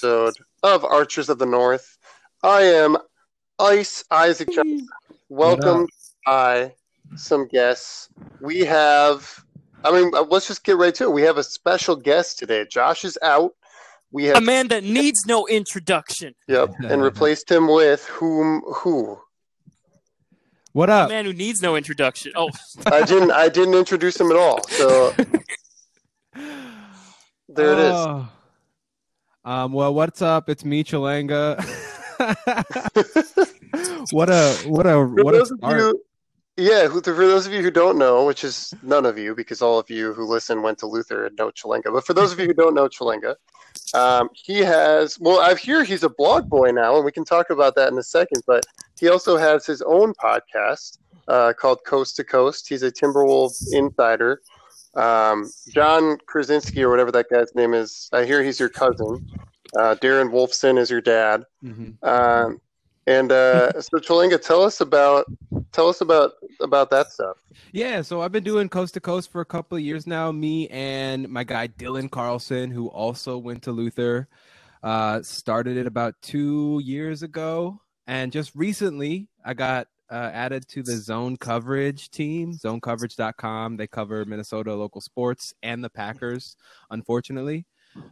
to another wonderful episode of Archers of the North. I am Ice Isaac Johnson. Welcome by some guests. We have, I mean, uh, let's just get right to it. We have a special guest today. Josh is out. We have A man that needs no introduction. yep, and replaced him with whom? Who? What A up? man who needs no introduction. Oh, I didn't. I didn't introduce him at all. So there it is. Oh. Um, well, what's up? It's me, Chelanga. what a what a For what a start. you, yeah, who, for those of you who don't know, which is none of you, because all of you who listen went to Luther and know Chelanga. But for those of you who don't know Chelanga, um, he has. Well, I hear he's a blog boy now, and we can talk about that in a second. But he also has his own podcast uh, called Coast to Coast. He's a Timberwolves insider. Um, Jon Krawczynski, or whatever that guy's name is, I hear he's your cousin. Uh, Darren Wolfson is your dad. Mhm. Um, and uh, so Chelanga, tell us about tell us about about that stuff. Yeah, so I've been doing coast to coast for a couple of years now. Me and my guy Dylan Carlson, who also went to Luther, uh, started it about two years ago, and just recently I got uh, added to the zone coverage team, zonecoverage.com. They cover Minnesota local sports and the Packers, unfortunately.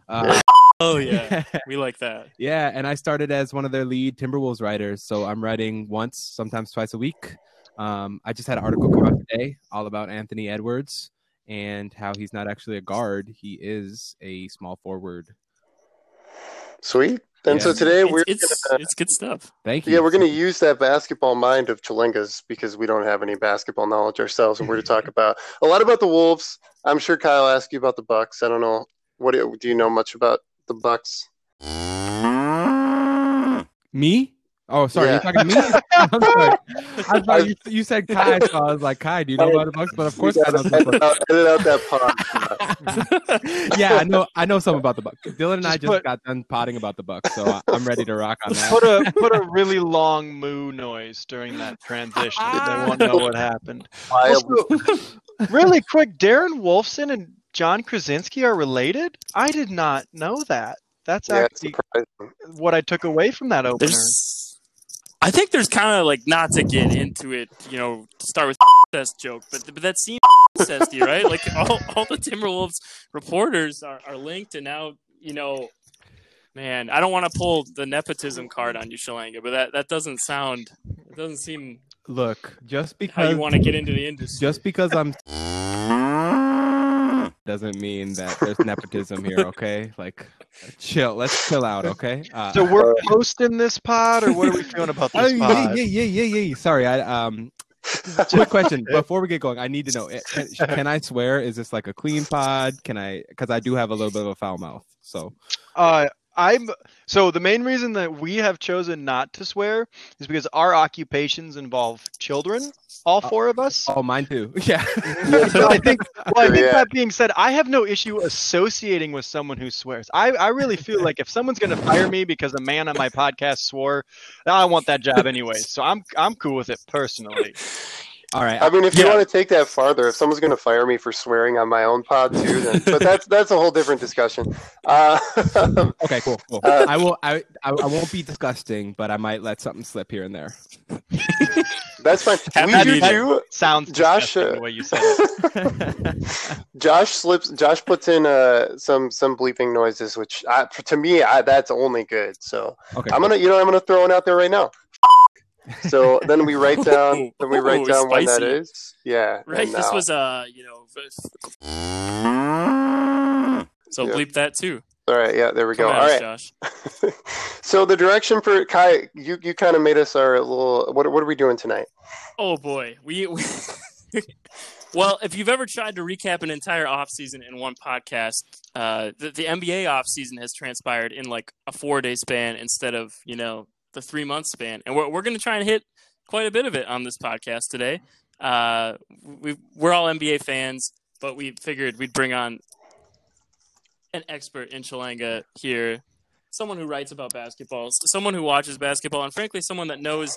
Uh, oh yeah, we like that. Yeah, and I started as one of their lead Timberwolves writers. So I'm writing once, sometimes twice a week. Um, I just had an article come out today all about Anthony Edwards and how he's not actually a guard; he is a small forward. Sweet. And so today It's, we're it's, gonna, it's good stuff. Thank you. yeah we're going to use that basketball mind of Chelanga's because we don't have any basketball knowledge ourselves, and we're going to talk about a lot about the Wolves. I'm sure Kyle asked you about the Bucks. I don't know what do do you know much about the Bucks? me. Oh, sorry, Yeah. you're talking to me. I'm sorry. I thought you, you said Kai, so I was like, Kai, do you know about the Bucks? But of course, I know gotta edit, out, edit out that pause. yeah, I know. I know some about the Bucks. Dylan and I Just just put- got done potting about the Bucks, so I- I'm ready to rock on that. Put a put a really long moo noise during that transition. they won't know what happened. Also, really quick, Darren Wolfson and Jon Krawczynski are related. I did not know that. That's yeah, actually what I took away from that opener. There's, I think there's kind of like not to get into it, you know, to start with incest joke, but but that seems incesty, right? Like all, all the Timberwolves reporters are, are linked, and now you know, man, I don't want to pull the nepotism card on you, Chelanga, but that that doesn't sound, it doesn't seem Look, just because how you want to get into the industry. just because I'm doesn't mean that there's nepotism here, okay? Like, chill. Let's chill out, okay? Uh, so we're posting this pod, or what are we feeling about this yeah, pod? yeah, yeah, yeah, yeah. Sorry, I um. Quick question before we get going. I need to know: eh, can, can I swear? Is this like a clean pod? Can I? Because I do have a little bit of a foul mouth. So Uh, I'm so the main reason that we have chosen not to swear is because our occupations involve children. All uh, four of us. oh, mine too. Yeah. So I think. Well, I think Yeah. that being said, I have no issue associating with someone who swears. I, I really feel like if someone's going to fire me because a man on my podcast swore, I want that job anyway. So I'm I'm cool with it personally. All right. I mean, if you want to take that farther, if someone's going to fire me for swearing on my own pod too, then but that's that's a whole different discussion. Uh, Okay. Cool. Cool. Uh, I will. I, I I won't be disgusting, but I might let something slip here and there. that's fine. Happy We do too. Sounds Josh, uh, the way you said it. Josh slips. Josh puts in uh some some bleeping noises, which I, to me I, that's only good. So okay. I'm gonna you know I'm gonna throw it out there right now. So then we write down then we write ooh, down when that spicy. Yeah. Right. This now- was uh, you know, so Yeah. bleep that too. all right. Yeah. There we go. Come at All us, right. Josh. so the direction for Kai, you you kind of made us our little. What what are we doing tonight? Oh boy, we. we well, if you've ever tried to recap an entire offseason in one podcast, uh, the, the NBA offseason has transpired in like a four day span instead of you know the three month span, and we're we're going to try and hit quite a bit of it on this podcast today. Uh, we we're all NBA fans, but we figured we'd bring on an expert in Chelanga here, someone who writes about basketball, someone who watches basketball, and frankly, someone that knows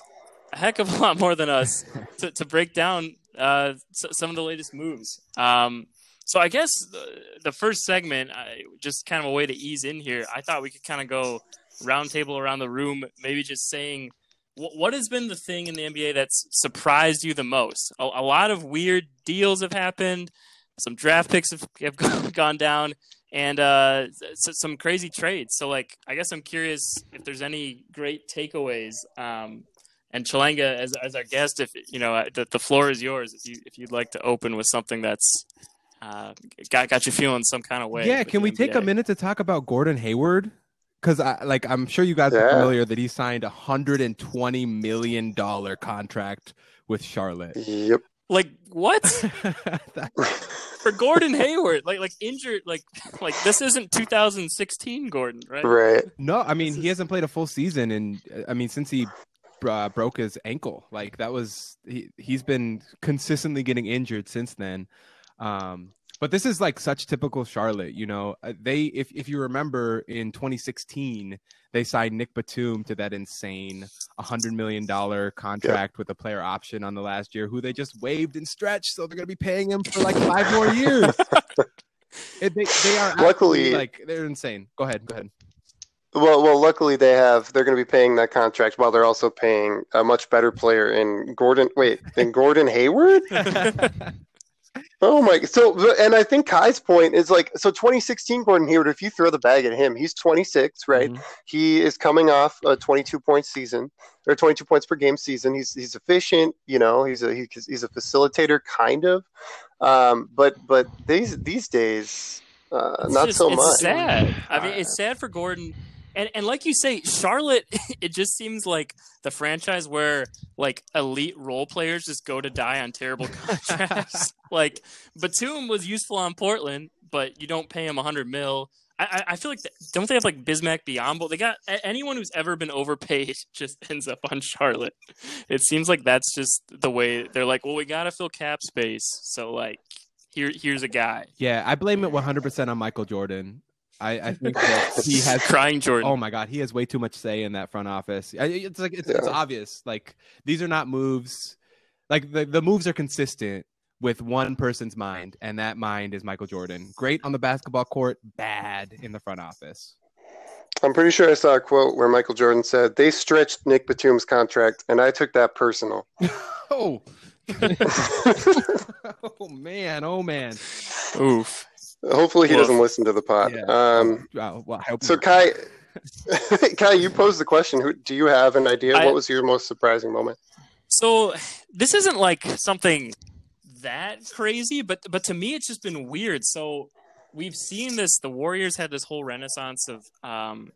a heck of a lot more than us to, to break down uh, some of the latest moves. Um, So I guess the, the first segment, I, just kind of a way to ease in here. I thought we could kind of go roundtable around the room, maybe just saying what, what has been the thing in the NBA that's surprised you the most? A, a lot of weird deals have happened. Some draft picks have, have gone down, and uh, some crazy trades. So, like, I guess I'm curious if there's any great takeaways. Um, and Chelanga, as, as our guest, if you know, the, the floor is yours. If you if you'd like to open with something that's uh, got got you feeling some kind of way. Yeah, can we NBA. take a minute to talk about Gordon Hayward? Because I like I'm sure you guys yeah. are familiar that he signed a hundred and twenty million dollar contract with Charlotte. Yep. Like what? For Gordon Hayward, like like injured, like like this isn't 2016 Gordon, right? Right. No, I mean he hasn't played a full season, and I mean since he uh, broke his ankle, like that was he he's been consistently getting injured since then. Um, but this is like such typical Charlotte, you know. Uh, they, if if you remember, in 2016, they signed Nick Batum to that insane 100 million dollar contract yep. with a player option on the last year, who they just waived and stretched, so they're gonna be paying him for like five more years. it, they, they are luckily like they're insane. Go ahead, go ahead. Well, well, luckily they have. They're going to be paying that contract while they're also paying a much better player in Gordon. Wait, in Gordon Hayward. Oh my! So, and I think Kai's point is like, so 2016 Gordon Hayward. If you throw the bag at him, he's 26, right? Mm-hmm. He is coming off a 22 point season or 22 points per game season. He's he's efficient, you know. He's a he, he's a facilitator, kind of. Um, but but these these days, uh, not just, so it's much. Sad. I mean, it's sad for Gordon and and like you say, Charlotte, it just seems like the franchise where like elite role players just go to die on terrible contracts. like Batum was useful on Portland, but you don't pay him 100 mil. I, I feel like the, don't they have like Bismack Biyombo? They got anyone who's ever been overpaid just ends up on Charlotte. It seems like that's just the way they're like. Well, we gotta fill cap space, so like here here's a guy. Yeah, I blame it 100 percent on Michael Jordan. I, I think that he has crying Jordan. Oh my god, he has way too much say in that front office. It's like it's, yeah. it's obvious. Like these are not moves. Like the the moves are consistent with one person's mind, and that mind is Michael Jordan. Great on the basketball court, bad in the front office. I'm pretty sure I saw a quote where Michael Jordan said they stretched Nick Batum's contract, and I took that personal. oh. oh man! Oh man! Oof. Hopefully, he well, doesn't listen to the pod. Yeah. Um, well, so, Kai, Kai, you posed the question. Who do you have an idea? I, what was your most surprising moment? So, this isn't like something that crazy, but but to me, it's just been weird. So, we've seen this. The Warriors had this whole renaissance of um,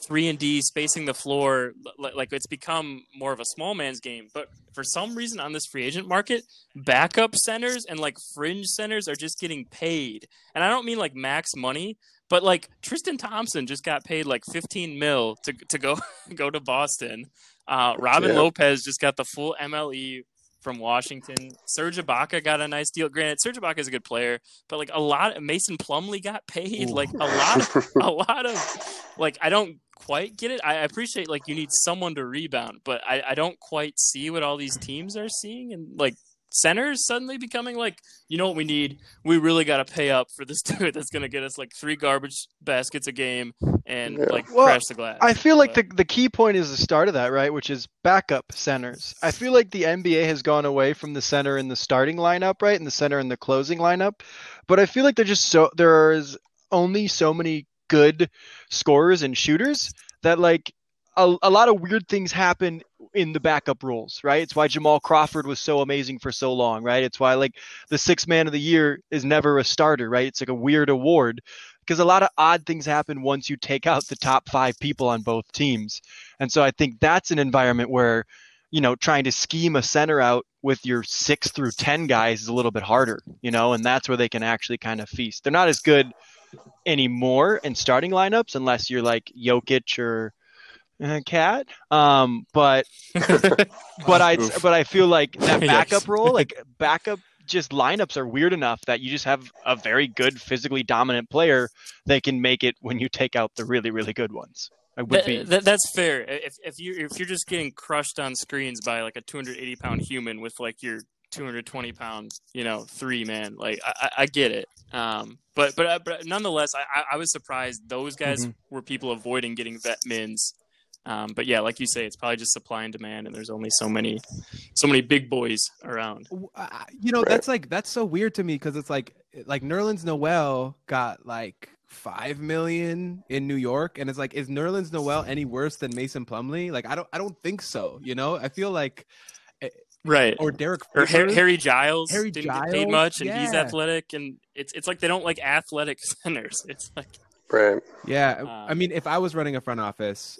three and D spacing the floor. Like it's become more of a small man's game. But for some reason on this free agent market, backup centers and like fringe centers are just getting paid. And I don't mean like max money, but like Tristan Thompson just got paid like 15 mil to to go go to Boston. Uh, Robin yeah. Lopez just got the full MLE from Washington. Serge Ibaka got a nice deal. Granted, Serge Ibaka is a good player, but like a lot, Mason Plumlee got paid. Ooh. Like a lot, of, a lot of, like I don't quite get it. I appreciate like you need someone to rebound, but I, I don't quite see what all these teams are seeing, and like centers suddenly becoming like, you know what we need? We really got to pay up for this dude that's going to get us like three garbage baskets a game and yeah. like well, crash the glass. I feel like but... the the key point is the start of that, right? Which is backup centers. I feel like the NBA has gone away from the center in the starting lineup, right, and the center in the closing lineup. But I feel like they're just so there is only so many good scorers and shooters that like a, a lot of weird things happen in the backup roles, right? It's why Jamal Crawford was so amazing for so long, right? It's why like the six man of the year is never a starter, right? It's like a weird award because a lot of odd things happen once you take out the top five people on both teams. And so I think that's an environment where, you know, trying to scheme a center out with your six through 10 guys is a little bit harder, you know, and that's where they can actually kind of feast. They're not as good anymore in starting lineups unless you're like Jokic or uh, KAT. Um, but but I but I feel like that backup role, like backup just lineups are weird enough that you just have a very good physically dominant player that can make it when you take out the really really good ones. That, that, that's fair. If if you if you're just getting crushed on screens by like a 280 pound human with like your 220 pound, you know, three man. Like I, I- I get it. Um, but but uh, but nonetheless, I I- I was surprised those guys Mhm. were people avoiding getting vet mins. Um, but yeah, like you say, it's probably just supply and demand, and there's only so many, so many big boys around. W- I- you know Right. that's like that's so weird to me because it's like like Nerlens Noel got like five million in New York, and it's like is Nerlens Noel any worse than Mason Plumlee? Like I don't I don't think so. You know I feel like Right. or Derek Or Har- Harry Giles Harry didn't get paid much, and he's athletic, and it's it's like they don't like athletic centers. It's like Right. Yeah, I Um, mean, if I was running a front office,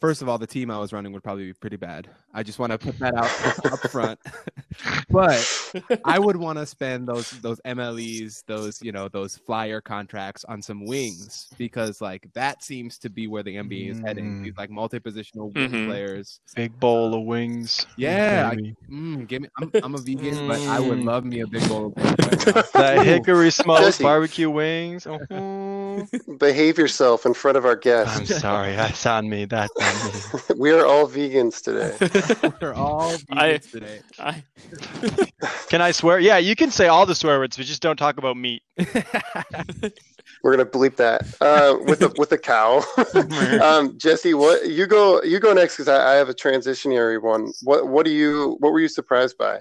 first of all, the team I was running would probably be pretty bad. I just want to put that out up front. but I would want to spend those those MLEs, those you know, those flyer contracts on some wings because like that seems to be where the NBA is heading. Mm. These like multi-positional wing Mhm. players. Big bowl of wings. Yeah, I- Mm, give me. I'm, I'm a vegan, but I would Mm. love me a big bowl of wings right that hickory smoked barbecue wings. Mhm. Behave yourself in front of our guests. I'm sorry, that's on me. That's on me. we are all vegans today. We're all I- vegans today. I, Can I swear? Yeah, you can say all the swear words, but just don't talk about meat. We're gonna bleep that uh, with the with the cow. um, Jesse, what you go you go next because I, I have a transitionary one. What what do you what were you surprised by?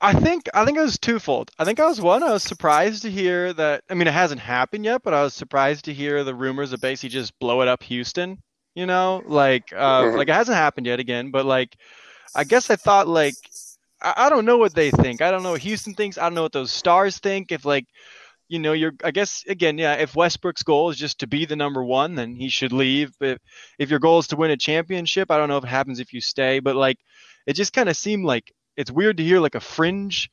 I think I think it was twofold. I think I was one. I was surprised to hear that. I mean, it hasn't happened yet, but I was surprised to hear the rumors of basically just blow it up Houston. You know, like uh, Mhm. like it hasn't happened yet again, but like I guess I thought like I, I don't know what they think. I don't know what Houston thinks. I don't know what those stars think. If like you know, you're I guess again, yeah, if Westbrook's goal is just to be the number one, then he should leave. But if your goal is to win a championship, I don't know if it happens if you stay, but like it just kind of seemed like it's weird to hear like a fringe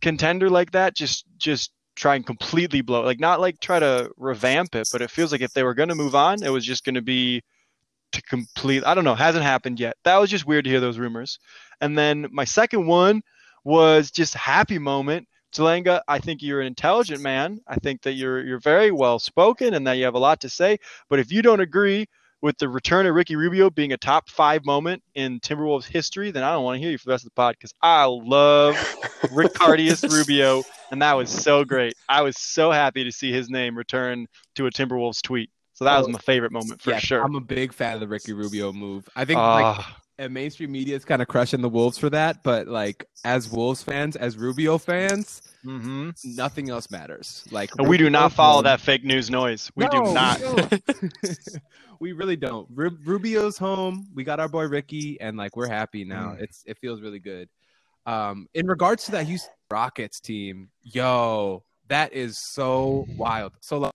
contender like that just just try and completely blow like not like try to revamp it, but it feels like if they were going to move on, it was just going to be to complete I don't know, hasn't happened yet. That was just weird to hear those rumors. And then my second one was just happy moment. Chelanga, I think you're an intelligent man. I think that you're you're very well spoken and that you have a lot to say. But if you don't agree with the return of Ricky Rubio being a top five moment in Timberwolves history, then I don't want to hear you for the rest of the pod because I love Ricardius Rubio, and that was so great. I was so happy to see his name return to a Timberwolves tweet. So that was Oh, my favorite moment for yeah, sure. I'm a big fan of the Ricky Rubio move. I think like Ah, and mainstream media is kind of crushing the Wolves for that, but like as Wolves fans, as Rubio fans, mhm. nothing else matters. Like And we do not follow home. that fake news noise. We do No, not. don't. we really don't. Ru- Rubio's home. We got our boy Ricky, and like we're happy now. Mm. It's it feels really good. Um, in regards to that Houston Rockets team, yo, that is so wild. So like,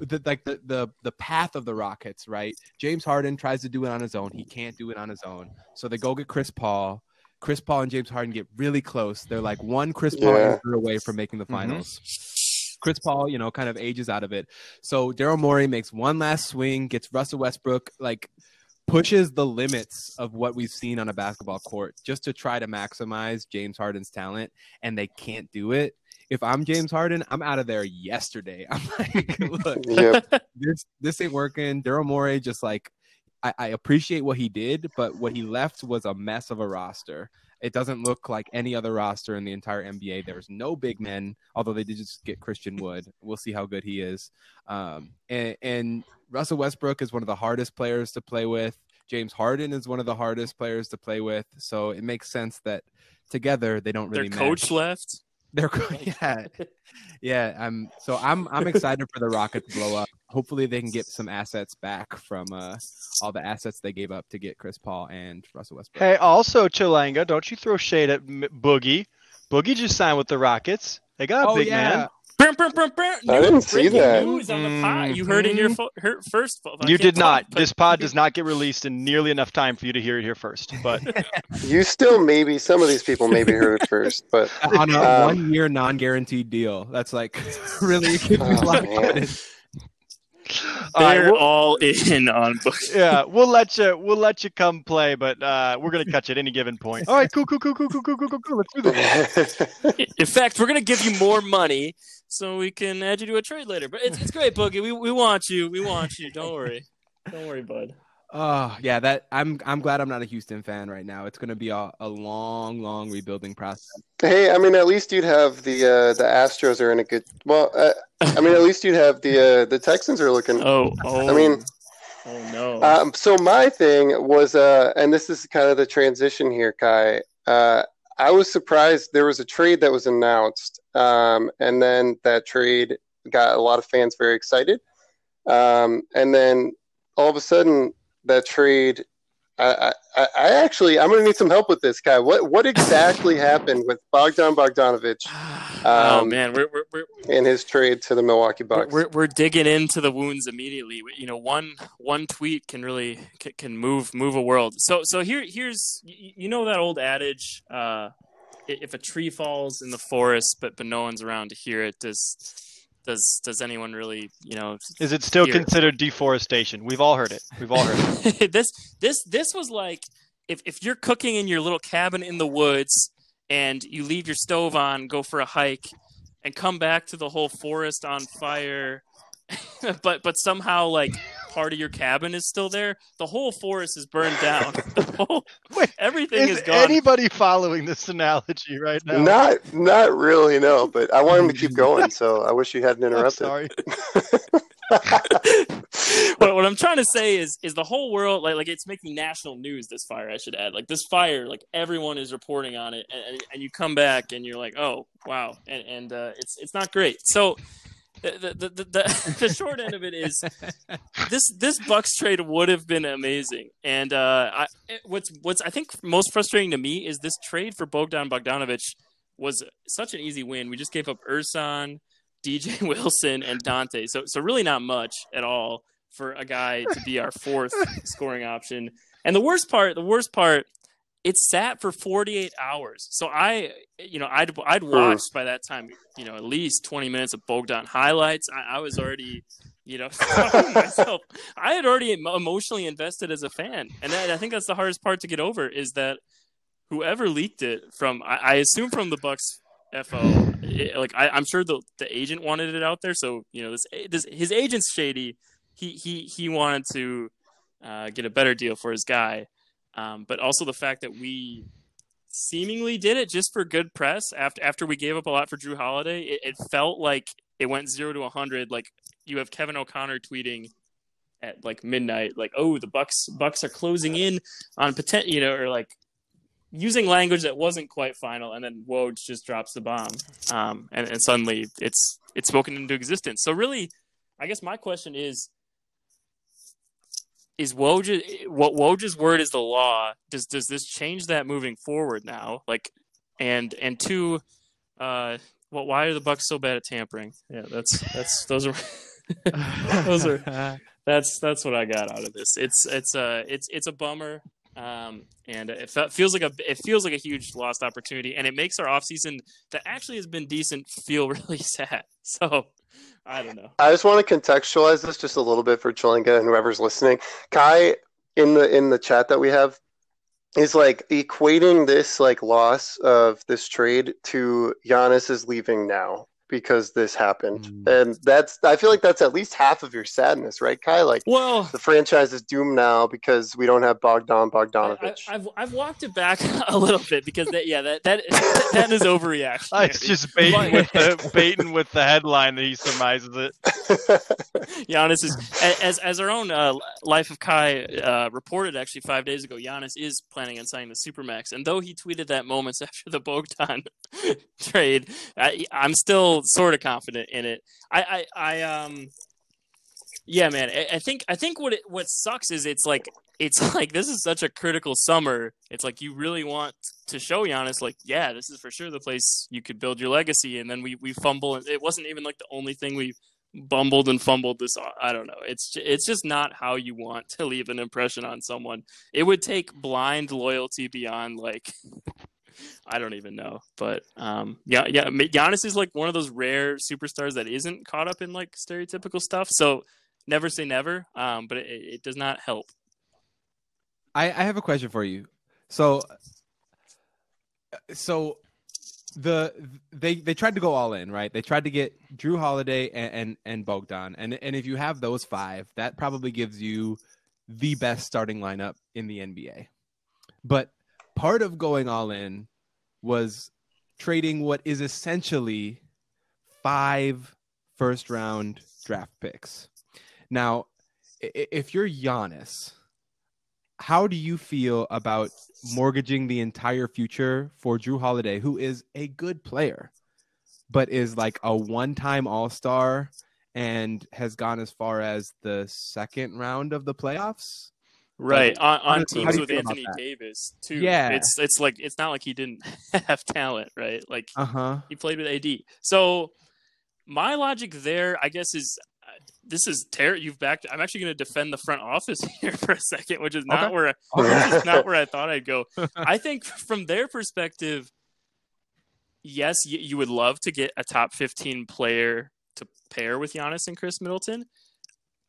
the, like the, the the path of the Rockets, right? James Harden tries to do it on his own. He can't do it on his own. So they go get Chris Paul. Chris Paul and James Harden get really close. They're like one Chris Paul Yeah. away from making the Mhm. finals. Chris Paul, you know, kind of ages out of it. So Daryl Morey makes one last swing, gets Russell Westbrook, like pushes the limits of what we've seen on a basketball court just to try to maximize James Harden's talent, and they can't do it. If I'm James Harden, I'm out of there yesterday. I'm like, look, Yep. this this ain't working. Daryl Morey just like I, I appreciate what he did, but what he left was a mess of a roster. It doesn't look like any other roster in the entire NBA. There's no big men, although they did just get Christian Wood. We'll see how good he is. Um, and, and Russell Westbrook is one of the hardest players to play with. James Harden is one of the hardest players to play with. So it makes sense that together they don't their really coach mesh. left. They're yeah, yeah. I'm so I'm I'm excited for the Rockets to blow up. Hopefully they can get some assets back from uh, all the assets they gave up to get Chris Paul and Russell Westbrook. Hey, also Chelanga, don't you throw shade at M- Boogie. Boogie just signed with the Rockets. They got a oh big yeah, man. Brr, brr, brr, brr. I New didn't see that. News on the pod. You heard it here fo- her- first. I You can't did talk, not. but- This pod does not get released in nearly enough time for you to hear it here first. But You still maybe some of these people maybe heard it first, but on a Um, one year non guaranteed deal. That's like really keeps me Oh, locked man. in. all right, They're we'll- all in on book. yeah, we'll let you we'll let you come play, but uh, we're gonna catch you at any given point. All right, cool, cool, cool, cool, cool, cool, cool, cool, cool. Let's do this. In fact, we're gonna give you more money so we can add you to a trade later. But it's, it's great, Boogie. We we want you. We want you. Don't worry. Don't worry, bud. Oh yeah, that I'm I'm glad I'm not a Houston fan right now. It's gonna be a, a long, long rebuilding process. Hey, I mean, at least you'd have the uh, the Astros are in a good. Well, uh, I mean, at least you'd have the uh, the Texans are looking. Oh, oh. I mean, oh no. um, so my thing was, uh, and this is kind of the transition here, Kai. Uh, I was surprised there was a trade that was announced, um, and then that trade got a lot of fans very excited, um, and then all of a sudden that trade. I, I, I actually I'm gonna need some help with this guy. What what exactly happened with Bogdan Bogdanovich oh um, man, we're we're we're, in his trade to the Milwaukee Bucks? we're we're digging into the wounds immediately. You know, one one tweet can really can, can move move a world. So so here here's you you know that old adage, uh, if a tree falls in the forest but but no one's around to hear it, does does does anyone really you know Is it still considered deforestation? We've all heard it. We've all heard it. this this this was like if if you're cooking in your little cabin in the woods and you leave your stove on, go for a hike, and come back to the whole forest on fire, but but somehow like part of your cabin is still there, the whole forest is burned down. The whole, Wait, everything Is is gone. anybody following this analogy right now? Not not really, no. But I want him to keep going, so I wish you hadn't I'm interrupted. sorry. what, what I'm trying to say is is the whole world like like it's making national news. This fire, I should add, like this fire, like everyone is reporting on it, and, and, and you come back and you're like, oh wow, and and uh, it's it's not great. So. The, the, the, the, the short end of it is this this Bucks trade would have been amazing, and uh, I, what's what's I think most frustrating to me is this trade for Bogdan Bogdanovich was such an easy win. We just gave up Ersan, DJ Wilson, and Donte, so so really not much at all for a guy to be our fourth scoring option. And the worst part, the worst part, it sat for 48 hours. So I, you know, I'd I'd hmm. watched by that time, you know, at least 20 minutes of Bogdan highlights. I, I was already, you know, myself. I had already emotionally invested as a fan, and that, I think that's the hardest part to get over is that whoever leaked it from, I, I assume from the Bucks FO, it- eh, like I, I'm sure the the agent wanted it out there. So you know, this eh, this his agent's shady. He he he wanted to uh, get a better deal for his guy um, but also the fact that we seemingly did it just for good press after after we gave up a lot for Jrue Holiday. It, it felt like it went zero to hundred. Like you have Kevin O'Connor tweeting at like midnight, like, "Oh, the Bucks Bucks are closing in on potent," you know, or like using language that wasn't quite final, and then Woj just drops the bomb, um, and, and suddenly it's it's spoken into existence. So really, I guess my question is is Woj what Woj's word is the law? Does does this change that moving forward now? Like, and and two, uh, well, why are the Bucks so bad at tampering? Yeah, that's that's those are those are that's that's what I got out of this. It's it's a it's it's a bummer, um, and it feels like a it feels like a huge lost opportunity, and it makes our offseason that actually has been decent feel really sad. So I don't know. I just want to contextualize this just a little bit for Chelanga and whoever's listening. Kai in the in the chat that we have is like equating this like loss of this trade to Giannis is leaving now because this happened. Mm. And that's I feel like that's at least half of your sadness, right, Kai? Like Well, the franchise is doomed now because we don't have Bogdan bogdanovich I, Bogdanovich. have I've walked it back a little bit because that yeah that that that is overreaction. It's just baiting with the baiting with the headline that he surmises it. Giannis is as as our own uh, Life of Kai uh, reported actually five days ago. Giannis is planning on signing the supermax, and though he tweeted that moments after the Bogdan trade, I, I'm still sort of confident in it. I I, I um yeah, man. I, I think I think what it, what sucks is it's like it's like this is such a critical summer. It's like you really want to show Giannis, like, yeah, this is for sure the place you could build your legacy. And then we we fumble, and it wasn't even like the only thing we bumbled and fumbled this. I don't know. It's it's just not how you want to leave an impression on someone. It would take blind loyalty beyond like. I don't even know, but um, yeah, yeah. Giannis is like one of those rare superstars that isn't caught up in like stereotypical stuff. So never say never, um, but it, it does not help. I, I have a question for you. So, so the they they tried to go all in, right? They tried to get Jrue Holiday and and, and Bogdan, and and if you have those five, that probably gives you the best starting lineup in the NBA. But part of going all in was trading what is essentially five first round draft picks. Now, if you're Giannis, how do you feel about mortgaging the entire future for Jrue Holiday, who is a good player, but is like a one time All Star and has gone as far as the second round of the playoffs? Right Like, on, on teams with Anthony? Davis too. Yeah. it's it's like it's not like he didn't have talent, right? Like Uh huh. he played with AD. So my logic there, I guess, is uh, this is ter- You've backed. I'm actually going to defend the front office here for a second, which is not Okay. where which is not where I thought I'd go. I think from their perspective, yes, you, you would love to get a top 15 player to pair with Giannis and Khris Middleton.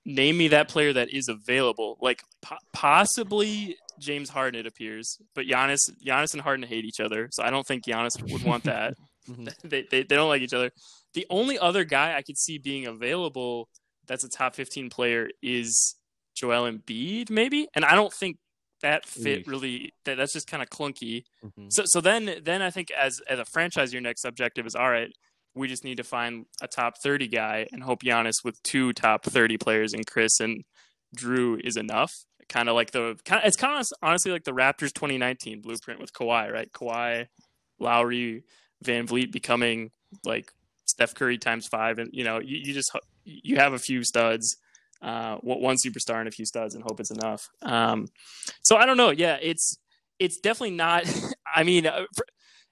Name me that player that is available. Like po- possibly James Harden, it appears, but Giannis, Giannis and Harden hate each other, so I don't think Giannis would want that. Mhm. they, they they don't like each other. The only other guy I could see being available that's a top 15 player is Joel Embiid, maybe, and I don't think that fit really. That, that's just kind of clunky. Mhm. So so then then I think as as a franchise, your next objective is all right. We just need to find a top 30 guy and hope Giannis with two top 30 players and Khris and Jrue is enough. Kind of like the kind of it's kind of honestly like the Raptors 2019 blueprint with Kawhi, right? Kawhi, Lowry, VanVleet becoming like Steph Curry times five, and you know you, you just you have a few studs, uh, one superstar and a few studs, and hope it's enough. Um, so I don't know. Yeah, it's it's definitely not. I mean, uh, for,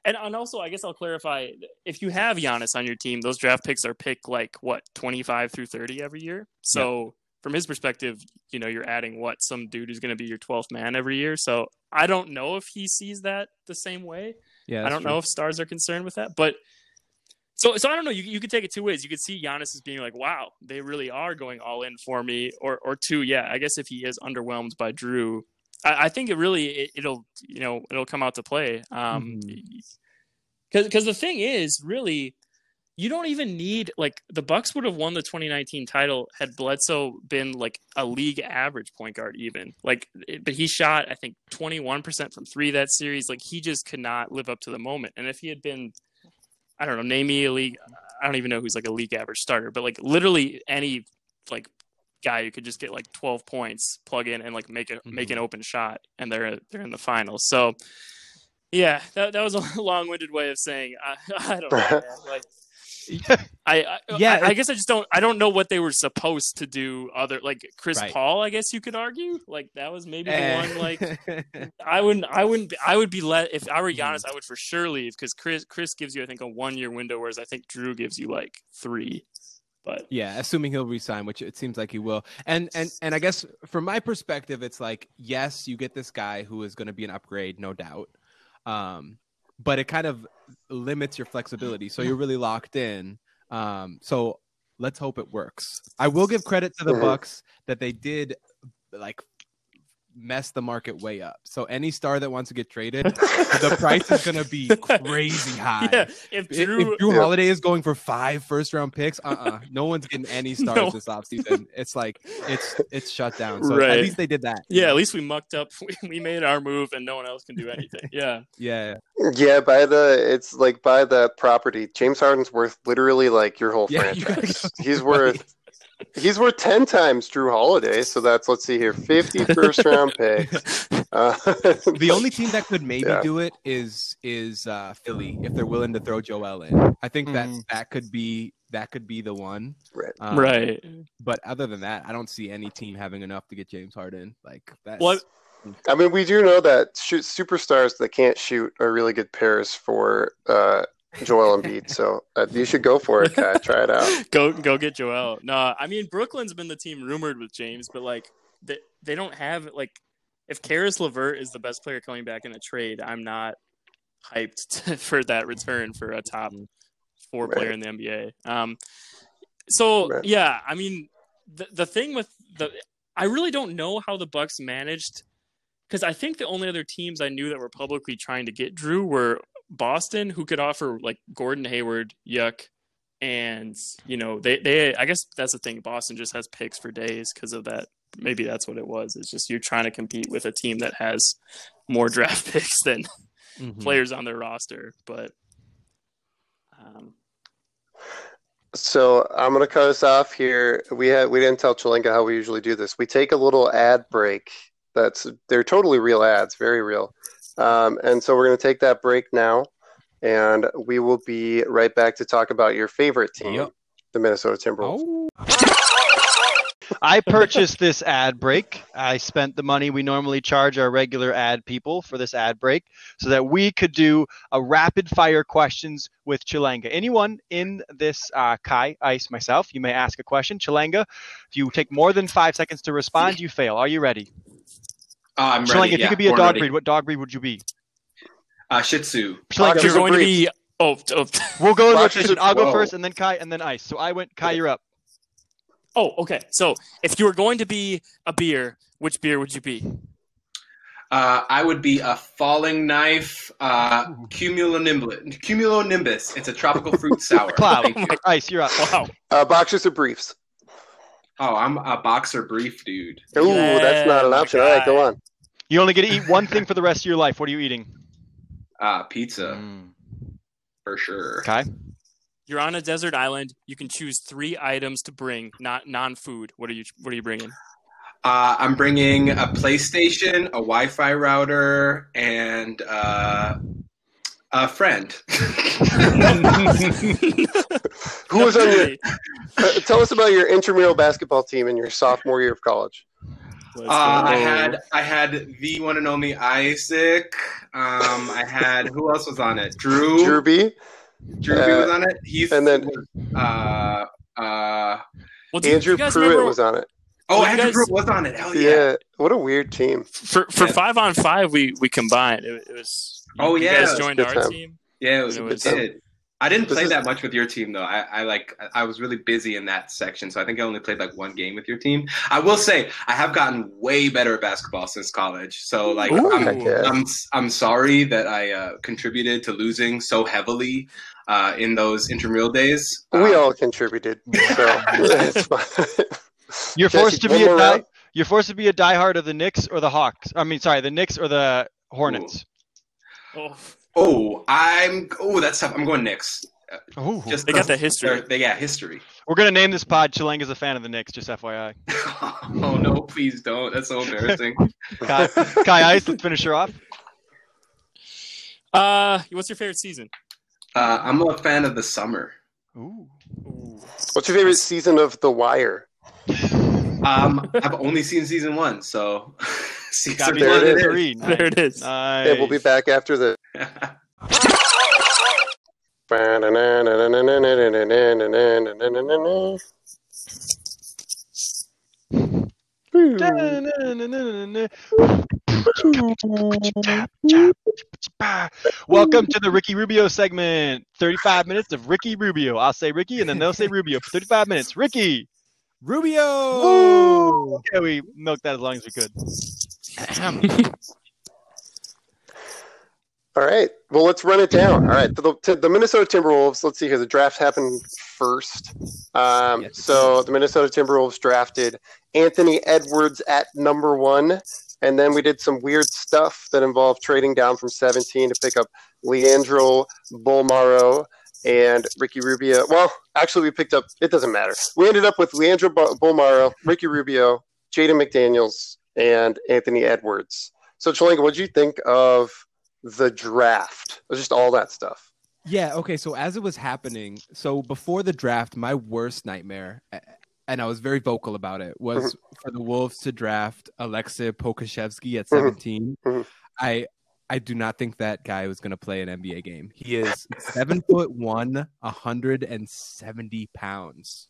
and and also I guess I'll clarify: if you have Giannis on your team, those draft picks are picked like what twenty five through thirty every year. So from his perspective, you know, you're adding what some dude who's going to be your twelfth man every year. So I don't know if he sees that the same way. Yeah, I don't know if stars are concerned with that, but so so I don't know. You you could take it two ways. You could see Giannis as being like, "Wow, they really are going all in for me," or or two, yeah, I guess if he is underwhelmed by Jrue, I, I think it really it, it'll you know it'll come out to play. Um, because because the thing is really. You don't even need like the Bucks would have won the 2019 title had Bledsoe been like a league average point guard even like it- but he shot I think 21% from 3 that series like he just could not live up to the moment and if he had been I don't know name me a league I don't even know who's like a league average starter but like literally any like guy who could just get like 12 points plug in and like make a make an open shot and they're they're in the finals so yeah that, that was a long-winded way of saying I, I don't know like I, I Yeah, I, I guess I just don't I don't know what they were supposed to do other like Chris Right. Paul I guess you could argue like that was maybe the Eh. one like I wouldn't I wouldn't be, I would be let if I were Mm-hmm. Giannis I would for sure leave because Chris Chris gives you I think a one year window whereas I think Jrue gives you like three but Yeah, assuming he'll resign, which it seems like he will. And and and I guess from my perspective, it's like yes, you get this guy who is going to be an upgrade, no doubt. Um, but it kind of limits your flexibility, so you're really locked in. Um, so let's hope it works. I will give credit to the Mhm. Bucks that they did like mess the market way up. So any star that wants to get traded, the price is going to be crazy high. yeah if If, Jrue if Jrue Yeah. Holiday is going for five first round picks, uh uh no one's getting any stars No. this offseason. It's like it's it's shut down. So Right. at least they did that. yeah at least we mucked up we, we made our move and no one else can do anything yeah Yeah. Yeah, by the it's like by the property. James Harden's worth literally like your whole Yeah, franchise. go- He's worth he's worth ten times Jrue Holiday. So that's let's see here, 50 first round picks. Uh, The only team that could maybe Yeah. do it is is uh Philly if they're willing to throw Joel in. I think that Mhm. that could be that could be the one. Right. Um, right But other than that, I don't see any team having enough to get James Harden. Like that's What? I mean, we do know that shoot, superstars that can't shoot are really good pairs for uh, Joel Embiid. So uh, you should go for it, Kai. Try it out. go go get Joel. No, I mean Brooklyn's been the team rumored with James, but like they they don't have like if Caris LeVert is the best player coming back in a trade, I'm not hyped to, for that return for a top four Right. player in the NBA. Um, so Right. yeah, I mean the the thing with the I really don't know how the Bucks managed because I think the only other teams I knew that were publicly trying to get Jrue were Boston, who could offer like Gordon Hayward, Yuck, and you know they they I guess that's the thing. Boston just has picks for days because of that. Maybe that's what it was. It's just you're trying to compete with a team that has more draft picks than Mhm. players on their roster. But um, So I'm gonna cut us off here. We had we didn't tell Chelanga how we usually do this. We take a little ad break. That's they're totally real ads, very real. Um, and so we're gonna take that break now, and we will be right back to talk about your favorite team, Yep. the Minnesota Timberwolves. Oh. I purchased this ad break. I spent the money we normally charge our regular ad people for this ad break so that we could do a rapid fire questions with Chelanga. Anyone in this, uh, Kai, Ice, myself, you may ask a question. Chelanga, if you take more than five seconds to respond, you fail. Are you ready? Uh, I'm Chelanga, ready. if yeah, you could be a dog ready. breed, what dog breed would you be? Uh, Shih Tzu. Chelanga, Boxers you're or going to be oh, oh we'll go in Boxers rotation. I'll go first, and then Kai, and then Ice. So I went, Kai, you're up. oh okay. So if you were going to be a beer, which beer would you be? Uh, I would be a falling knife uh, cumulonimbus. Cumulonimbus. It's a tropical fruit sour. Cloud. Thank you. Ice, you're up. Wow. Uh, boxers or briefs? Oh, I'm a boxer brief dude. Ooh, that's not an option. my All right, go on. You only get to eat one thing for the rest of your life. What are you eating? Uh, pizza Mm. for sure. Kai? You're on a desert island. You can choose three items to bring, not non-food. What are you What are you bringing? Uh, I'm bringing a PlayStation, a Wi-Fi router, and uh, a friend. Who was on your? Tell us about your intramural basketball team in your sophomore year of college. Let's Uh, I had I had the one and only Isaac. Um, I had who else was on it? Drew. Drew B. Drew B uh, was on it. He's and then- uh uh Well, Andrew Pruitt remember was on it. oh Well, Andrew guys- Pruitt was on it. Hell Yeah. yeah. What a weird team. for for Yeah. five on five? We we combined. It, it was. Oh, you yeah, guys joined our time. team. Yeah, it was It was- good did. I didn't play is- that much with your team though. I, I like I was really busy in that section, so I think I only played like one game with your team. I will say I have gotten way better at basketball since college. So like Ooh. I'm, I'm I'm sorry that I uh, contributed to losing so heavily uh, in those intramural days. We Um, all contributed, so it's fine. You're Jesse, forced to be a more die, round? You're forced to be a diehard of the Knicks or the Hawks. I mean, sorry, the Knicks or the Hornets. Oh, Oh, I'm. Oh, that's tough. I'm going Knicks. Ooh. Just they got the history. They got history. We're gonna name this pod "Chelanga's a fan of the Knicks." Just FYI. oh no, please don't. That's so embarrassing. Kai, Kai Ice, let's finish her off. Uh, what's your favorite season? Uh, I'm a fan of the summer. Ooh. Ooh. What's your favorite season of The Wire? Um, I've only seen season one, so season There one it it is. is. three. There it is. Nice. Yeah, we'll be back after the. Welcome to the Ricky Rubio segment. 35 minutes of Ricky Rubio. I'll say Ricky and then they'll say Rubio for 35 minutes. Ricky. Rubio. Woo! Yeah, we milked that as long as we could. All right. Well, let's run it down. All right. The, the, the Minnesota Timberwolves. Let's see here. The draft happened first. Um, Yes, so the Minnesota Timberwolves drafted Anthony Edwards at number one, and then we did some weird stuff that involved trading down from 17 to pick up Leandro Bolmaro and Ricky Rubio. Well, actually, we picked up. It doesn't matter. We ended up with Leandro Bo- Bolmaro, Ricky Rubio, Jaden McDaniels, and Anthony Edwards. So, Chelanga, what do you think of the draft? Just all that stuff. Yeah, okay. So as it was happening, so before the draft, my worst nightmare, and I was very vocal about it, was for the Wolves to draft Alexei Pokusevski at Mhm. 17. Mhm. I I do not think that guy was going to play an NBA game. He is seven foot one, 170 pounds.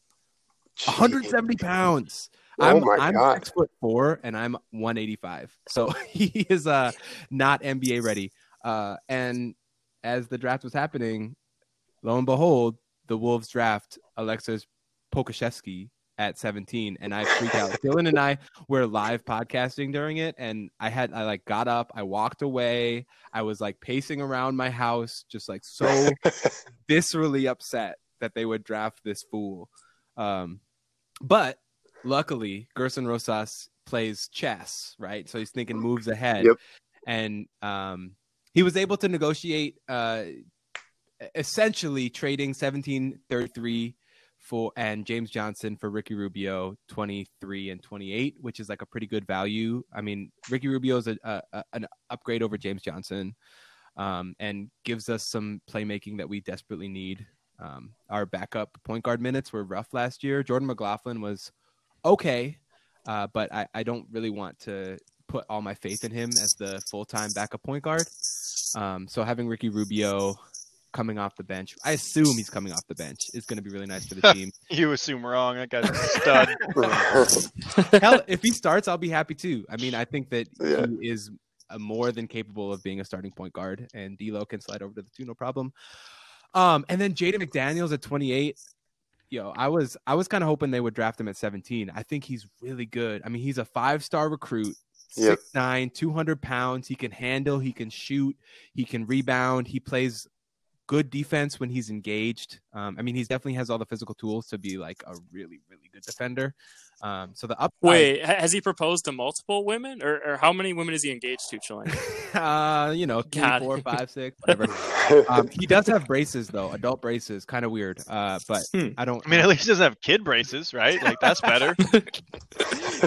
170 pounds. Oh I'm, I'm God. six foot four and I'm 185. So he is uh not NBA ready. Uh, and as the draft was happening, lo and behold, the Wolves draft Alexis Pokusevski at 17, and I freaked out. Dylan and I were live podcasting during it, and I had I like got up, I walked away, I was like pacing around my house, just like so viscerally upset that they would draft this fool. Um, but luckily, Gerson Rosas plays chess, right? So he's thinking moves ahead, Yep. and um, he was able to negotiate, uh, essentially trading seventeen thirty three for and James Johnson for Ricky Rubio 23 and 28, which is like a pretty good value. I mean, Ricky Rubio is a, a- an upgrade over James Johnson um, and gives us some playmaking that we desperately need. Um, our backup point guard minutes were rough last year. Jordan McLaughlin was okay, uh, but I, I don't really want to put all my faith in him as the full time backup point guard. Um, so having Ricky Rubio coming off the bench, I assume he's coming off the bench, is going to be really nice for the team. You assume wrong. That guy's a stud. Hell, if he starts, I'll be happy too. I mean, I think that Yeah. he is uh, more than capable of being a starting point guard, and D'Lo can slide over to the two, no problem. Um, and then Jaden McDaniels at 28. Yo, I was I was kind of hoping they would draft him at 17. I think he's really good. I mean, he's a five star recruit, Yep. 6'9", 200 pounds. He can handle, he can shoot, he can rebound. He plays good defense when he's engaged. Um, I mean, he definitely has all the physical tools to be like a really, really good defender. Um, so the upside, Wait, has he proposed to multiple women, or, or how many women is he engaged to, Chilling? uh, you know, three, God. four, five, six, whatever. um, he does have braces though, adult braces, kind of weird. Uh, but Hmm. I don't. I mean, at least he doesn't have kid braces, right? Like that's better.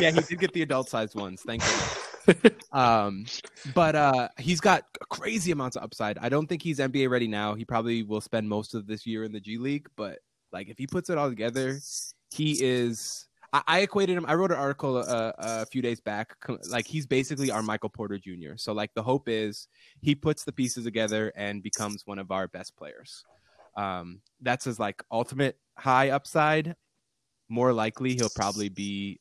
yeah, he did get the adult sized ones. Thank you. Um, but uh, he's got crazy amounts of upside. I don't think he's NBA ready now. He probably will spend most of this year in the G League. But like, if he puts it all together, he is. I, I equated him. I wrote an article uh, a few days back. Like he's basically our Michael Porter Jr. So like the hope is he puts the pieces together and becomes one of our best players. Um, that's his like ultimate high upside. More likely, he'll probably be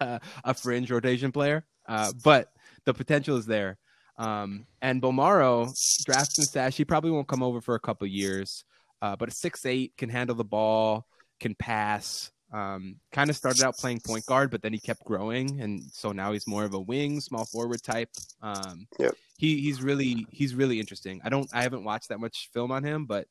a, a fringe rotation player, uh, but the potential is there. Um, and Bolmaro, drafts and stash, he probably won't come over for a couple years, uh, but a six eight can handle the ball, can pass. Um, kind of started out playing point guard, but then he kept growing, and so now he's more of a wing, small forward type. Um, Yep. he he's really he's really interesting. I don't I haven't watched that much film on him, but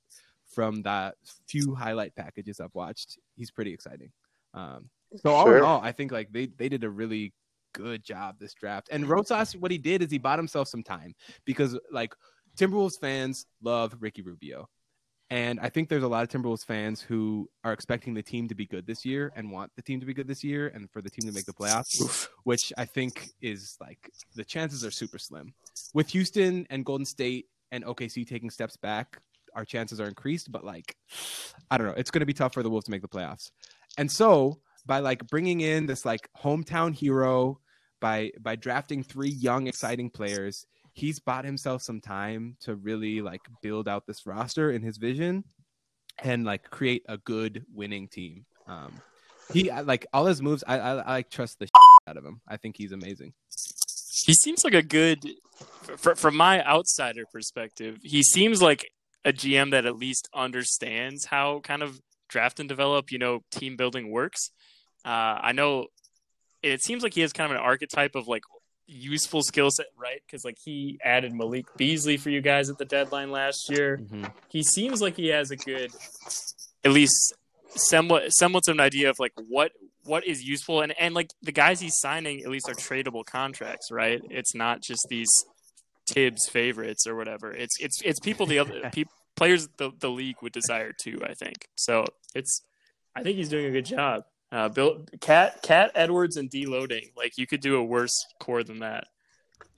from the few highlight packages I've watched, he's pretty exciting. Um, so all in all, I think like they they did a really good job this draft. And Rosas, what he did is he bought himself some time because like Timberwolves fans love Ricky Rubio. And I think there's a lot of Timberwolves fans who are expecting the team to be good this year and want the team to be good this year and for the team to make the playoffs, which I think is like the chances are super slim. With Houston and Golden State and OKC taking steps back, our chances are increased, but like I don't know, it's going to be tough for the Wolves to make the playoffs. And so, by like bringing in this like hometown hero by by drafting three young exciting players, he's bought himself some time to really like build out this roster in his vision and like create a good winning team. Um he like all his moves I I, I like trust the out of him. I think he's amazing. he seems like a good fr- from my outsider perspective he seems like a gm that at least understands how kind of draft and develop you know team building works. Uh, i know it seems like he has kind of an archetype of like useful skill set right? Because like he added malik beasley for you guys at the deadline last year. He seems like he has a good at least somewhat semblance of an idea of like what what is useful. And and like the guys he's signing at least are tradable contracts right? It's not just these Thibs favorites or whatever. It's it's it's people the other pe- players the, the league would desire too i think so it's i think he's doing a good job uh bill KAT KAT edwards and deloading like you could do a worse core than that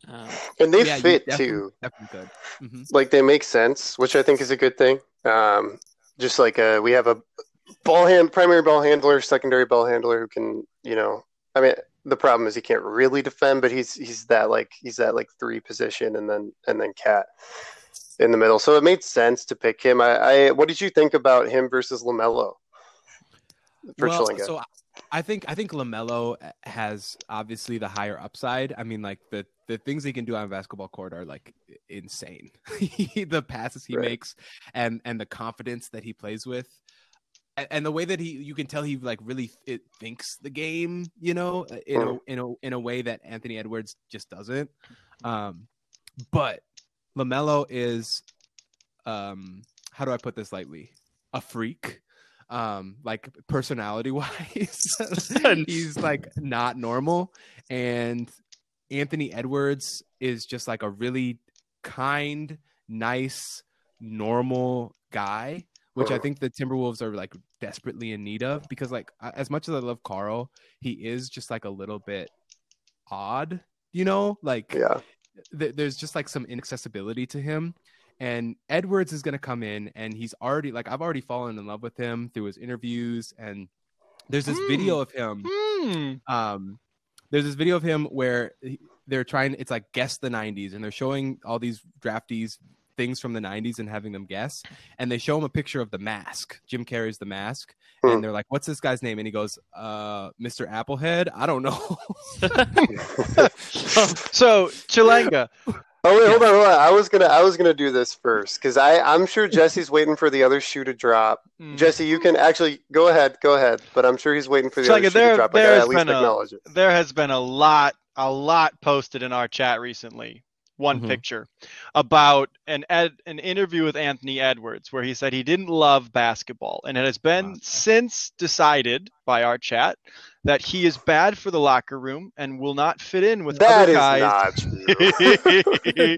um, and they Yeah, fit definitely- too. Definitely good. Mhm. Like they make sense, which I think is a good thing. Um, just like uh, we have a ball hand, primary ball handler, secondary ball handler who can, you know, I mean, the problem is he can't really defend, but he's he's that like he's that like three position, and then and then KAT in the middle. So it made sense to pick him. I, I what did you think about him versus Lamelo? For well, so I- think I think Lamelo uh, has obviously the higher upside. I mean, like the the things he can do on a basketball court are like insane. the passes he Right. makes and and the confidence that he plays with. And, the way that he, you can tell he like really it thinks the game, you know, uh, in a mm-hmm. in a in a way that Anthony Edwards just doesn't. Um, but Lamelo is, um, how do I put this lightly? a freak. Um, like personality wise, he's like not normal. And Anthony Edwards is just like a really kind, nice, normal guy, which I think the Timberwolves are like desperately in need of because like as much as I love Karl, he is just like a little bit odd, you know, like Yeah. Th- there's just like some inaccessibility to him. And Edwards is going to come in, and he's already like I've already fallen in love with him through his interviews. And there's this Hmm. video of him. Hmm. Um, there's this video of him where he- they're trying. It's like guess the '90s, and they're showing all these draftees things from the '90s and having them guess. And they show him a picture of the mask. Jim Carrey's the mask, Hmm. and they're like, "What's this guy's name?" And he goes, "Uh, Mr. Applehead. I don't know." So Chelanga. Oh wait, hold on, hold on. I was gonna, I was gonna do this first because I, I'm sure Jesse's waiting for the other shoe to drop. Mm. Jesse, you can actually go ahead, go ahead. But I'm sure he's waiting for the So, other like, shoe there- to drop. I gotta at least been a- acknowledge it. there has been a lot, a lot posted in our chat recently. One Mhm. picture about an ed, an interview with Anthony Edwards where he said he didn't love basketball, and it has been Wow. since decided by our chat that he is bad for the locker room and will not fit in with That other is guys. not true.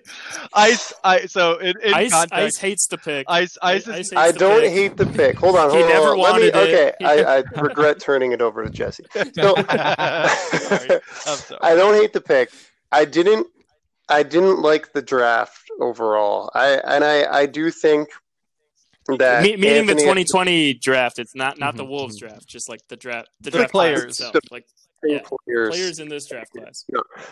Ice, I so in, in Ice, context, Ice hates the pick. Ice, Ice, Ice is, hates I don't pick. hate the pick. Hold on, He hold on. never hold on. Let me. it. Okay, I, I regret turning it over to Jesse. So, Sorry, I'm sorry. I don't hate the pick. I didn't. I didn't like the draft overall. I and I, I do think that Me- meaning the Anthony- 2020 draft. It's not not the Mhm, Wolves draft. Just like the draft, the The draft class players. itself. Like yeah. players. players in this draft class.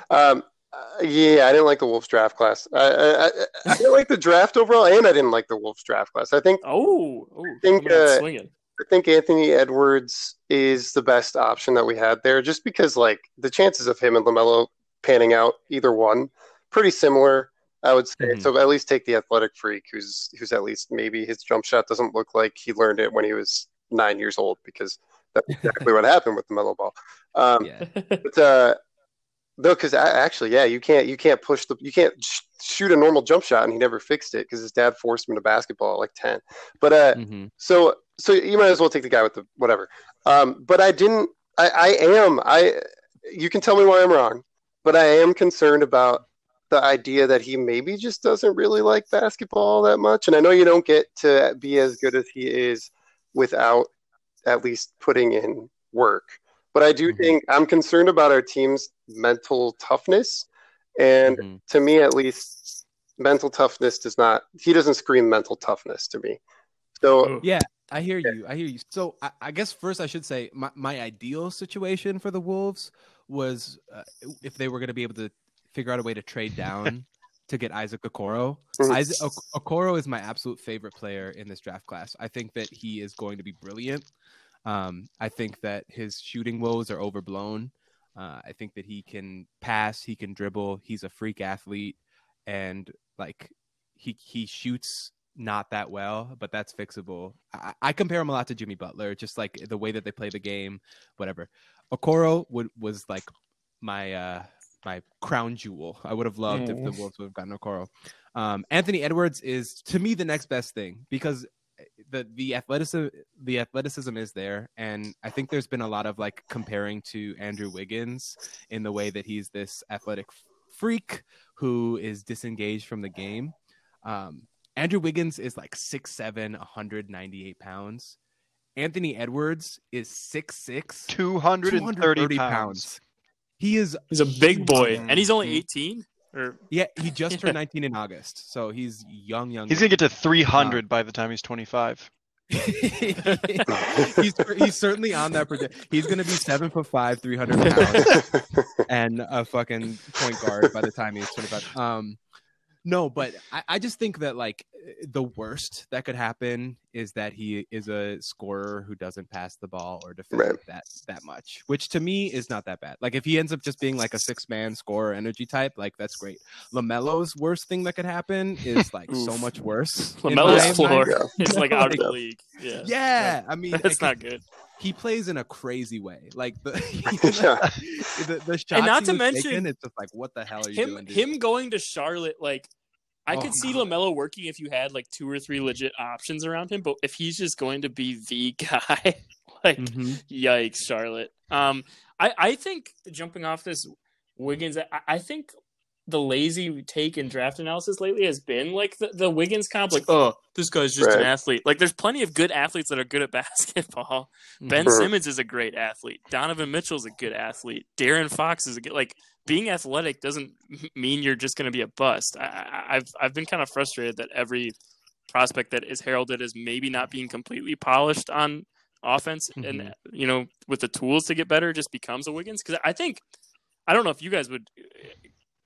Um, uh, yeah, I didn't like the Wolves draft class. I, I, I, I didn't like the draft overall, and I didn't like the Wolves draft class. I think Oh, oh, think, uh. I think Anthony Edwards is the best option that we had there, just because like the chances of him and Lamelo panning out either one pretty similar. I would say Mhm. so. At least take the athletic freak, who's who's at least maybe his jump shot doesn't look like he learned it when he was nine years old, because that's exactly what happened with LaMelo Ball. Um, yeah. But uh, no, because actually, yeah, you can't you can't push the you can't sh- shoot a normal jump shot, and he never fixed it because his dad forced him to basketball at like ten. But uh, Mhm. so so you might as well take the guy with the whatever. Um, but I didn't. I, I am. I. You can tell me why I'm wrong, but I am concerned about the idea that he maybe just doesn't really like basketball that much. And I know you don't get to be as good as he is without at least putting in work. But I do Mhm. think I'm concerned about our team's mental toughness. And Mhm. to me, at least, mental toughness does not, he doesn't scream mental toughness to me. So, Oh. Yeah, I hear you. I hear you. So I, I guess first I should say my, my ideal situation for the Wolves was uh, if they were going to be able to figure out a way to trade down to get Isaac Okoro. Mhm. Isaac Okoro is my absolute favorite player in this draft class. I think that he is going to be brilliant. Um, I think that his shooting woes are overblown. Uh, I think that he can pass, he can dribble, he's a freak athlete, and like he he shoots not that well, but that's fixable. I, I compare him a lot to Jimmy Butler, just like the way that they play the game, whatever. Okoro would was like my uh my crown jewel. I would have loved if the Mm. Wolves would have gotten Okoro. Um, Anthony Edwards is to me the next best thing because the the athleticism the athleticism is there, and I think there's been a lot of like comparing to Andrew Wiggins in the way that he's this athletic freak who is disengaged from the game. Um, Andrew Wiggins is like 6'7, 198 pounds. Anthony Edwards is 6'6, 230 230 pounds. pounds. He is He's a big boy, and he's only Mhm. 18. Or yeah, he just turned 19 in August. So he's young, young. He's gonna get to 300 by the time he's 25. he's he's certainly on that project. He's gonna be seven foot five, three hundred pounds, and a fucking point guard by the time he's twenty five. Um, no, but I, I just think that like eh, the worst that could happen is that he is a scorer who doesn't pass the ball or defend Right. that that much, which to me is not that bad. Like if he ends up just being like a six man scorer energy type, like that's great. Lamelo's worst thing that could happen is like so much worse. Lamelo's floor mind. is like out of the Yeah. league. Yeah, Yeah, I mean, that's it- not good. He plays in a crazy way. Like the Yeah. the, the shots And not to mention taking, it's just like what the hell are you Him doing? dude? him going to Charlotte, like I Oh, could see God. Lamelo working if you had like two or three legit options around him, but if he's just going to be the guy, like Mhm. yikes, Charlotte. Um, I I think jumping off this Wiggins, I, I think the lazy take in draft analysis lately has been like the, the Wiggins comp, like oh this guy's just an athlete. Like there's plenty of good athletes that are good at basketball. Ben Mhm. Simmons is a great athlete. Donovan Mitchell's a good athlete. De'Aaron Fox is a good like being athletic doesn't mean you're just going to be a bust. I, I, I've I've been kind of frustrated that every prospect that is heralded as maybe not being completely polished on offense and Mhm. you know with the tools to get better just becomes a Wiggins because I think I don't know if you guys would uh,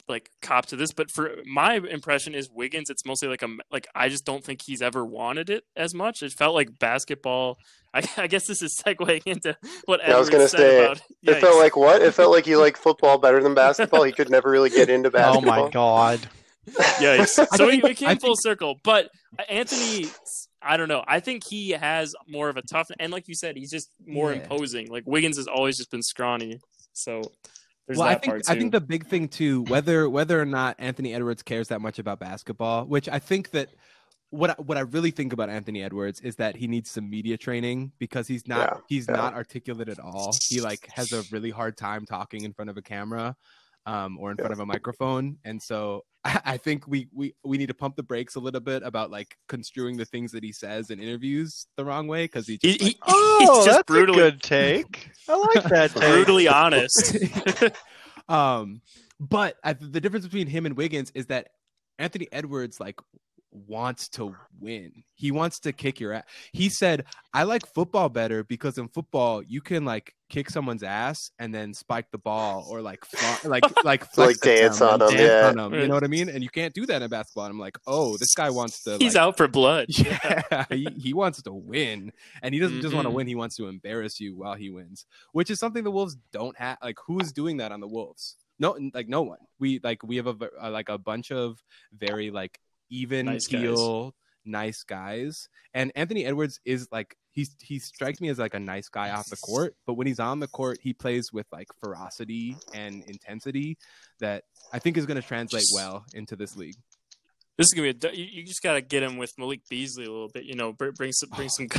like cop to this, but for my impression is Wiggins. It's mostly like a like I just don't think he's ever wanted it as much. It felt like basketball. I, I guess this is segueing into what Yeah, I was gonna say, about. It felt like what? It felt like he liked football better than basketball. He could never really get into basketball. Oh my god. Yikes. So we, think- we came I full circle. But Anthony, I don't know. I think he has more of a tough, and like you said, he's just more Yeah. imposing. Like Wiggins has always just been scrawny. So there's well, I think. I think the big thing too, whether whether or not Anthony Edwards cares that much about basketball, which I think that what I- what I really think about Anthony Edwards is that he needs some media training because he's not Yeah, he's yeah. not articulate at all. He like has a really hard time talking in front of a camera um, or in front of a microphone, and so I, I think we we we need to pump the brakes a little bit about like construing the things that he says in interviews the wrong way because he he, just he, like, Oh, he's just that's brutally a good take. I like that take. brutally honest. um, but I, the difference between him and Wiggins is that Anthony Edwards like wants to win. He wants to kick your ass. He said, "I like football better because in football you can like kick someone's ass and then spike the ball or like fla- like like flex Like dance them on and them, dance yeah. on them. You know what I mean? And you can't do that in basketball. And I'm like, oh, this guy wants to. he's like, out for blood. yeah, he, he wants to win, and he doesn't just want to win. He wants to embarrass you while he wins, which is something the Wolves don't have. Like, who is doing that on the Wolves? No, like no one. We like we have a uh, like a bunch of very like even Nice guys. nice guys, and Anthony Edwards is like he's he strikes me as like a nice guy off the court, but when he's on the court, he plays with like ferocity and intensity that I think is going to translate well into this league. This is gonna be. A, you, you just gotta get him with Malik Beasley a little bit. You know, br- bring some bring some.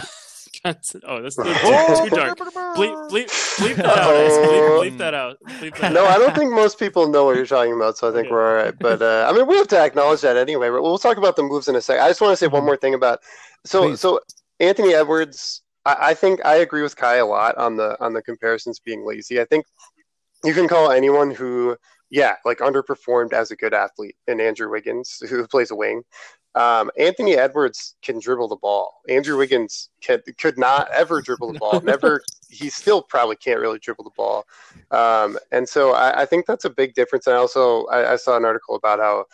content. Oh, that's too, too dark. Bleep, bleep, bleep that out. Bleep, bleep that out. Bleep that No, out. I don't think most people know what you're talking about, so I think Okay. we're all right. But uh, I mean, we have to acknowledge that anyway. But we'll talk about the moves in a second. I just want to say one more thing about so Please. so Anthony Edwards. I, I think I agree with Kai a lot on the on the comparisons being lazy. I think you can call anyone who, yeah, like underperformed as a good athlete in Andrew Wiggins, who plays a wing. Um, Anthony Edwards can dribble the ball. Andrew Wiggins could, could not ever dribble the ball. Never. He still probably can't really dribble the ball. Um, and so I, I think that's a big difference. And I also I, I saw an article about how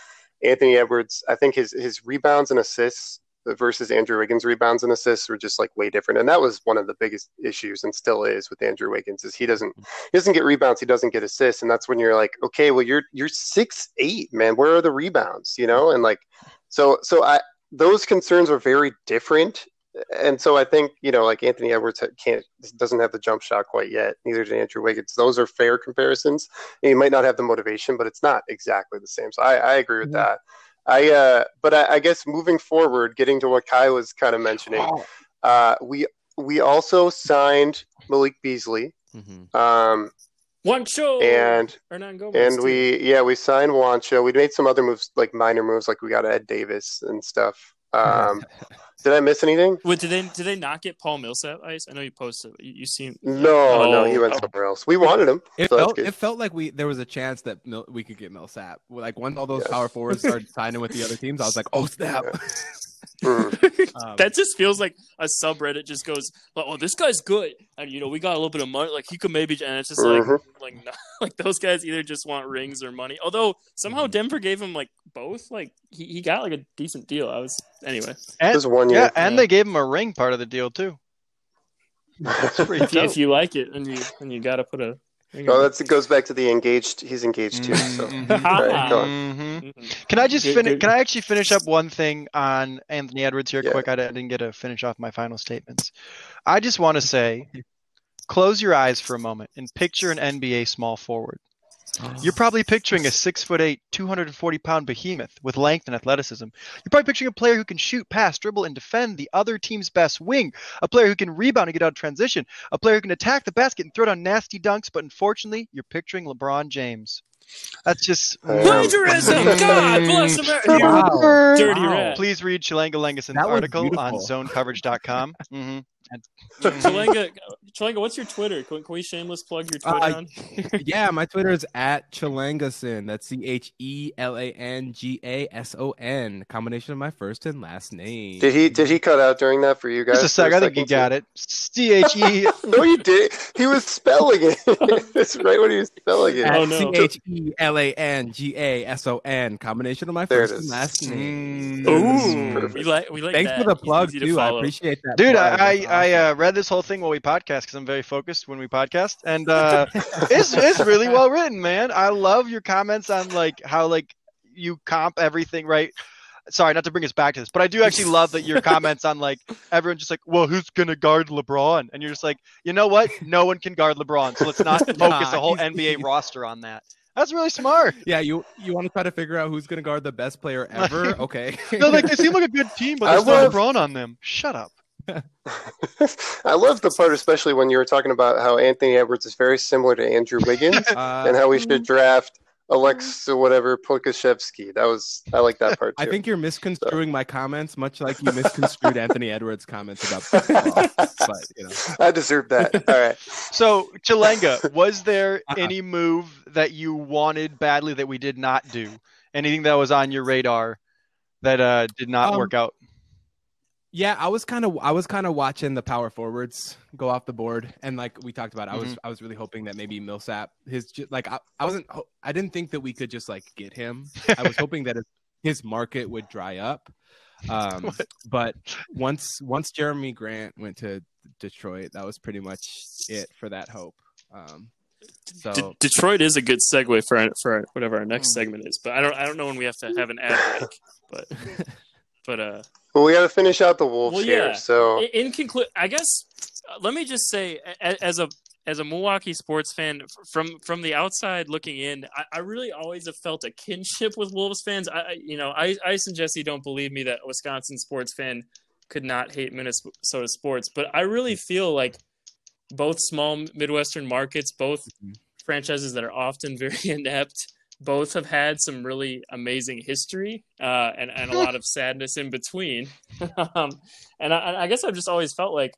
Anthony Edwards. I think his his rebounds and assists versus Andrew Wiggins' rebounds and assists were just like way different. And that was one of the biggest issues, and still is with Andrew Wiggins, is he doesn't he doesn't get rebounds, he doesn't get assists, and that's when you're like, okay, well you're you're six eight, man. Where are the rebounds? You know, and like so so I those concerns are very different. And so I think you know, like Anthony Edwards can't doesn't have the jump shot quite yet. Neither does Andrew Wiggins. Those are fair comparisons. And he might not have the motivation, but it's not exactly the same. So I, I agree with Mhm. that. I uh, but I, I guess moving forward, getting to what Kai was kind of mentioning, Oh. uh, we we also signed Malik Beasley, Mhm. um, One show. and Gomez, and too. we yeah we signed Juancho. We made some other moves like minor moves, like we got Ed Davis and stuff. Um, did I miss anything? Wait, did they did they not get Paul Millsap ice? I know you posted. You, you seen? No, no, he Oh. went somewhere else. We wanted him, It so felt it felt like we there was a chance that Mil, we could get Millsap. Like once all those Yeah. power forwards started signing with the other teams, I was like, oh snap. Mm. Um, that just feels like a subreddit just goes, "Oh, this guy's good," and you know we got a little bit of money. Like he could maybe, and it's just like, like, no, like those guys either just want rings or money. Although somehow Mhm. Denver gave him like both. Like he, he got like a decent deal. I was anyway. And, This one year, yeah, and Yeah. they gave him a ring part of the deal too. That's If you, if you like it, and you and you got to put a. ring Oh, on that's it goes back to the engaged. He's engaged too. So Mhm. Right, go on. Mhm. Mhm. Can I just finish? Can I actually finish up one thing on Anthony Edwards here, Yeah. quick? I didn't get to finish off my final statements. I just want to say, close your eyes for a moment and picture an NBA small forward. You're probably picturing a six foot eight, 240 pound behemoth with length and athleticism. You're probably picturing a player who can shoot, pass, dribble, and defend the other team's best wing. A player who can rebound and get out of transition. A player who can attack the basket and throw down nasty dunks. But unfortunately, you're picturing LeBron James. That's just Um, Plagiarism! God bless America! Wow. Dirty rat. Please read Chelanga Langason's article on beautiful. zonecoverage.com. hmm Chelanga, Chelanga, what's your Twitter? Can, can we shameless plug your Twitter Uh, on? yeah, my Twitter is at Chelangason. That's C H E L A N G A S O N. Combination of my first and last name. Did he did he cut out during that for you guys? Just a sec. I think you got it. C H E. No, you did. He was spelling it. It's right when he was spelling it. Oh, no. C H E L A N G A S O N. Combination of my There first and last name. Mm. Ooh, we like we like Thanks that. for the He's plug easy to. I appreciate that. Dude, plug. I I, That's I uh, read this whole thing while we podcast because I'm very focused when we podcast, and uh, it's it's really well written, man. I love your comments on like how like you comp everything right. Sorry, not to bring us back to this, but I do actually love that your comments on like everyone just like, well, who's gonna guard LeBron? And you're just like, you know what? No one can guard LeBron, so let's not focus the whole NBA he's- roster roster on that. That's really smart. Yeah, you you want to try to figure out who's gonna guard the best player ever? Okay. No, like they seem like a good team, but I there's no love- LeBron on them. Shut up. I love the part, especially when you were talking about how Anthony Edwards is very similar to Andrew Wiggins, Uh, and how we should draft Alexa whatever Pokusevski. That was I like that part too. I think you're misconstruing my comments, much like you misconstrued Anthony Edwards' comments about basketball. but you know, I deserve that. All right. So, Chelanga, was there Uh-uh. any move that you wanted badly that we did not do? Anything that was on your radar that uh, did not Um, work out? Yeah, I was kind of I was kind of watching the power forwards go off the board, and like we talked about, I was I was really hoping that maybe Millsap his like I, I wasn't I didn't think that we could just like get him. I was hoping that his, his market would dry up. Um, but once once Jerami Grant went to Detroit, that was pretty much it for that hope. Um, so De- Detroit is a good segue for our, for our, whatever our Mm. next segment is, but I don't I don't know when we have to have an ad break, but but uh Well, we got to finish out the Wolves Well, here. So in, in conclude, I guess uh, let me just say, a- as a as a Milwaukee sports fan, from from the outside looking in, I, I really always have felt a kinship with Wolves fans. I, I you know, I, Ice and Jesse don't believe me that a Wisconsin sports fan could not hate Minnesota sports, but I really feel like both small Midwestern markets, both Mhm. franchises that are often very inept, both have had some really amazing history uh, and, and a lot of sadness in between. um, and I, I guess I've just always felt like